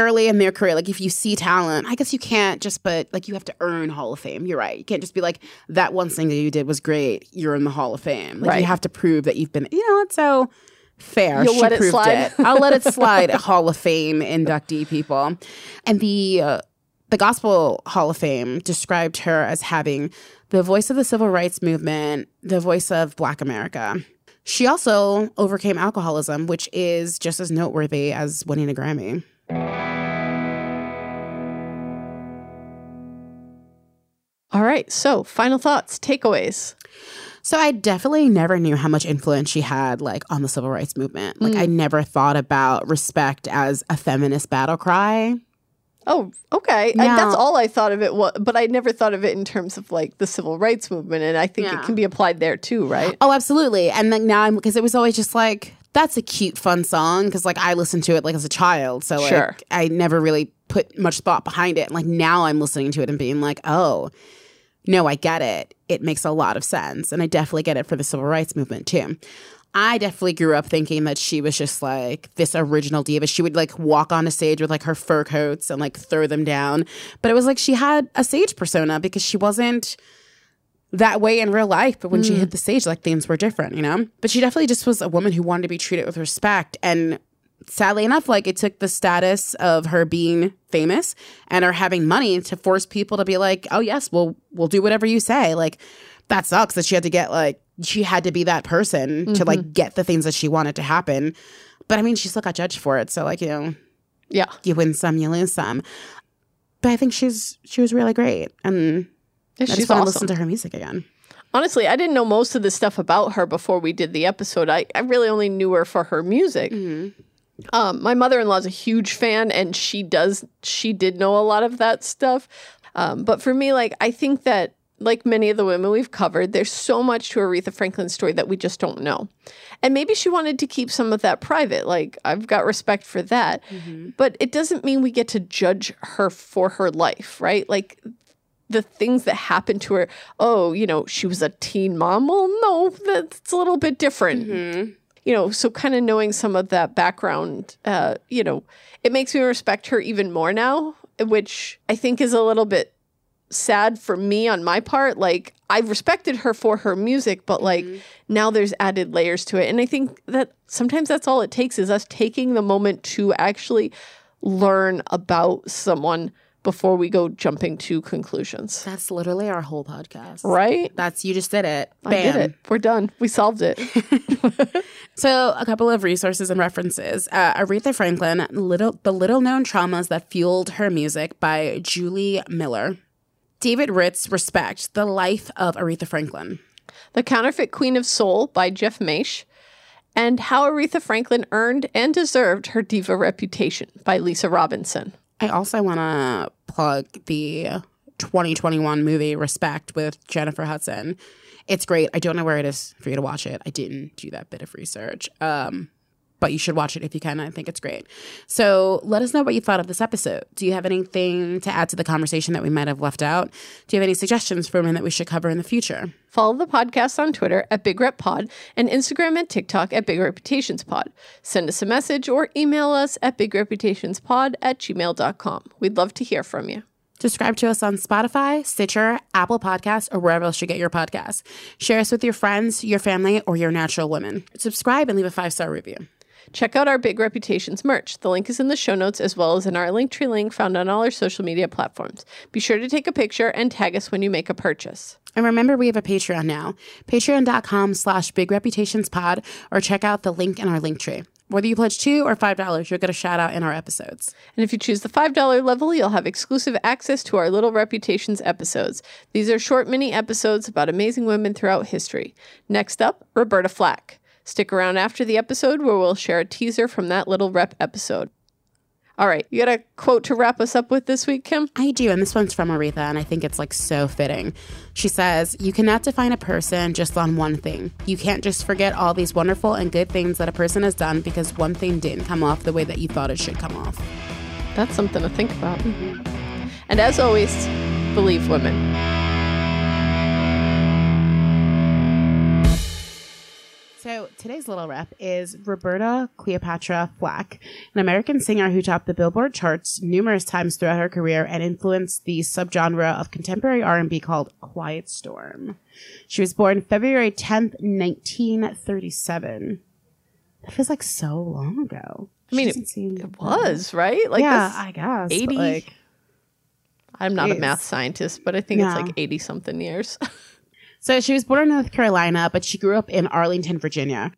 early in their career. Like if you see talent, I guess you can't just, but like you have to earn Hall of Fame. You're right. You can't just be like that one thing that you did was great. You're in the Hall of Fame. Like Right. you have to prove that you've been. You know, it's so fair. You'll She let it proved slide? I'll let it slide. Hall of Fame inductee people, and the. Uh, the Gospel Hall of Fame described her as having the voice of the civil rights movement, the voice of Black America. She also overcame alcoholism, which is just as noteworthy as winning a Grammy. All right. So, final thoughts, takeaways. So I definitely never knew how much influence she had like on the civil rights movement. Like I mm. never thought about respect as a feminist battle cry. Oh, okay. I, that's all I thought of it. wa- But I never thought of it in terms of like the civil rights movement, and I think Yeah. it can be applied there too, right? Oh, absolutely. And like now I'm because it was always just like that's a cute, fun song because like I listened to it like as a child, so like Sure. I never really put much thought behind it. And like now I'm listening to it and being like, oh, no, I get it. It makes a lot of sense, and I definitely get it for the civil rights movement too. I definitely grew up thinking that she was just like this original diva. She would like walk on a stage with like her fur coats and like throw them down. But it was like she had a sage persona because she wasn't that way in real life. But when she mm. hit the stage, like things were different, you know? But she definitely just was a woman who wanted to be treated with respect. And sadly enough, like it took the status of her being famous and her having money to force people to be like, oh, yes, we'll, we'll do whatever you say. Like, that sucks that she had to get like, she had to be that person to like mm-hmm. get the things that she wanted to happen. But I mean, she still got judged for it. So, like, you know, Yeah. you win some, you lose some. But I think she's she was really great, and Yeah, I just She's want to listen to her music again. Honestly, I didn't know most of the stuff about her before we did the episode. I, I really only knew her for her music. Um, my mother in law is a huge fan, and she does she did know a lot of that stuff. Um, but for me, like I think that like many of the women we've covered, there's so much to Aretha Franklin's story that we just don't know. And maybe she wanted to keep some of that private. Like I've got respect for that. But it doesn't mean we get to judge her for her life, right? Like the things that happened to her. Oh, you know, she was a teen mom. Well, no, that's a little bit different. You know, so kind of knowing some of that background, uh, you know, it makes me respect her even more now, which I think is a little bit sad for me on my part. Like I've respected her for her music, but like now there's added layers to it. And I think that sometimes that's all it takes is us taking the moment to actually learn about someone before we go jumping to conclusions. That's literally our whole podcast. Right? That's you just did it. I did it. We're done. We solved it. So, a couple of resources and references. Uh, Aretha Franklin, little the little known traumas that fueled her music by Julie Miller. David Ritz, Respect: The Life of Aretha Franklin. the Counterfeit Queen of Soul by Jeff Maysh. And How Aretha Franklin Earned and Deserved Her Diva Reputation by Lisa Robinson. I also want to plug the 2021 movie Respect with Jennifer Hudson. It's great. I don't know where it is for you to watch it. I didn't do that bit of research. Um, but you should watch it if you can. I think it's great. So let us know what you thought of this episode. Do you have anything to add to the conversation that we might have left out? Do you have any suggestions for women that we should cover in the future? Follow the podcast on Twitter at Big Rep Pod and Instagram and TikTok at Big Reputations Pod. Send us a message or email us at bigreputationspod at gmail.com. We'd love to hear from you. Subscribe to us on Spotify, Stitcher, Apple Podcasts, or wherever else you get your podcasts. Share us with your friends, your family, or your natural women. Subscribe and leave a five star review. Check out our Big Reputations merch. The link is in the show notes as well as in our Linktree link found on all our social media platforms. Be sure to take a picture and tag us when you make a purchase. And remember, we have a Patreon now. Patreon.com slash big reputations pod, or check out the link in our link tree. Whether you pledge two or five dollars, you'll get a shout out in our episodes. And if you choose the $5 level, you'll have exclusive access to our Little Reputations episodes. These are short mini episodes about amazing women throughout history. Next up, Roberta Flack. Stick around after the episode where we'll share a teaser from that Little Rep episode. All right, you got a quote to wrap us up with this week, Kim? I do, and this one's from Aretha, and I think it's like so fitting. She says, You cannot define a person just on one thing. You can't just forget all these wonderful and good things that a person has done because one thing didn't come off the way that you thought it should come off. That's something to think about. And as always, believe women. So today's little rep is Roberta Cleopatra Flack, an American singer who topped the Billboard charts numerous times throughout her career and influenced the subgenre of contemporary R&B called Quiet Storm. She was born February 10th, 1937. That feels like so long ago. I mean, it- It was, right? Like yeah, I guess. 80 like, I'm not a math scientist, but I think it's like 80 something years. So she was born in North Carolina, but she grew up in Arlington, Virginia.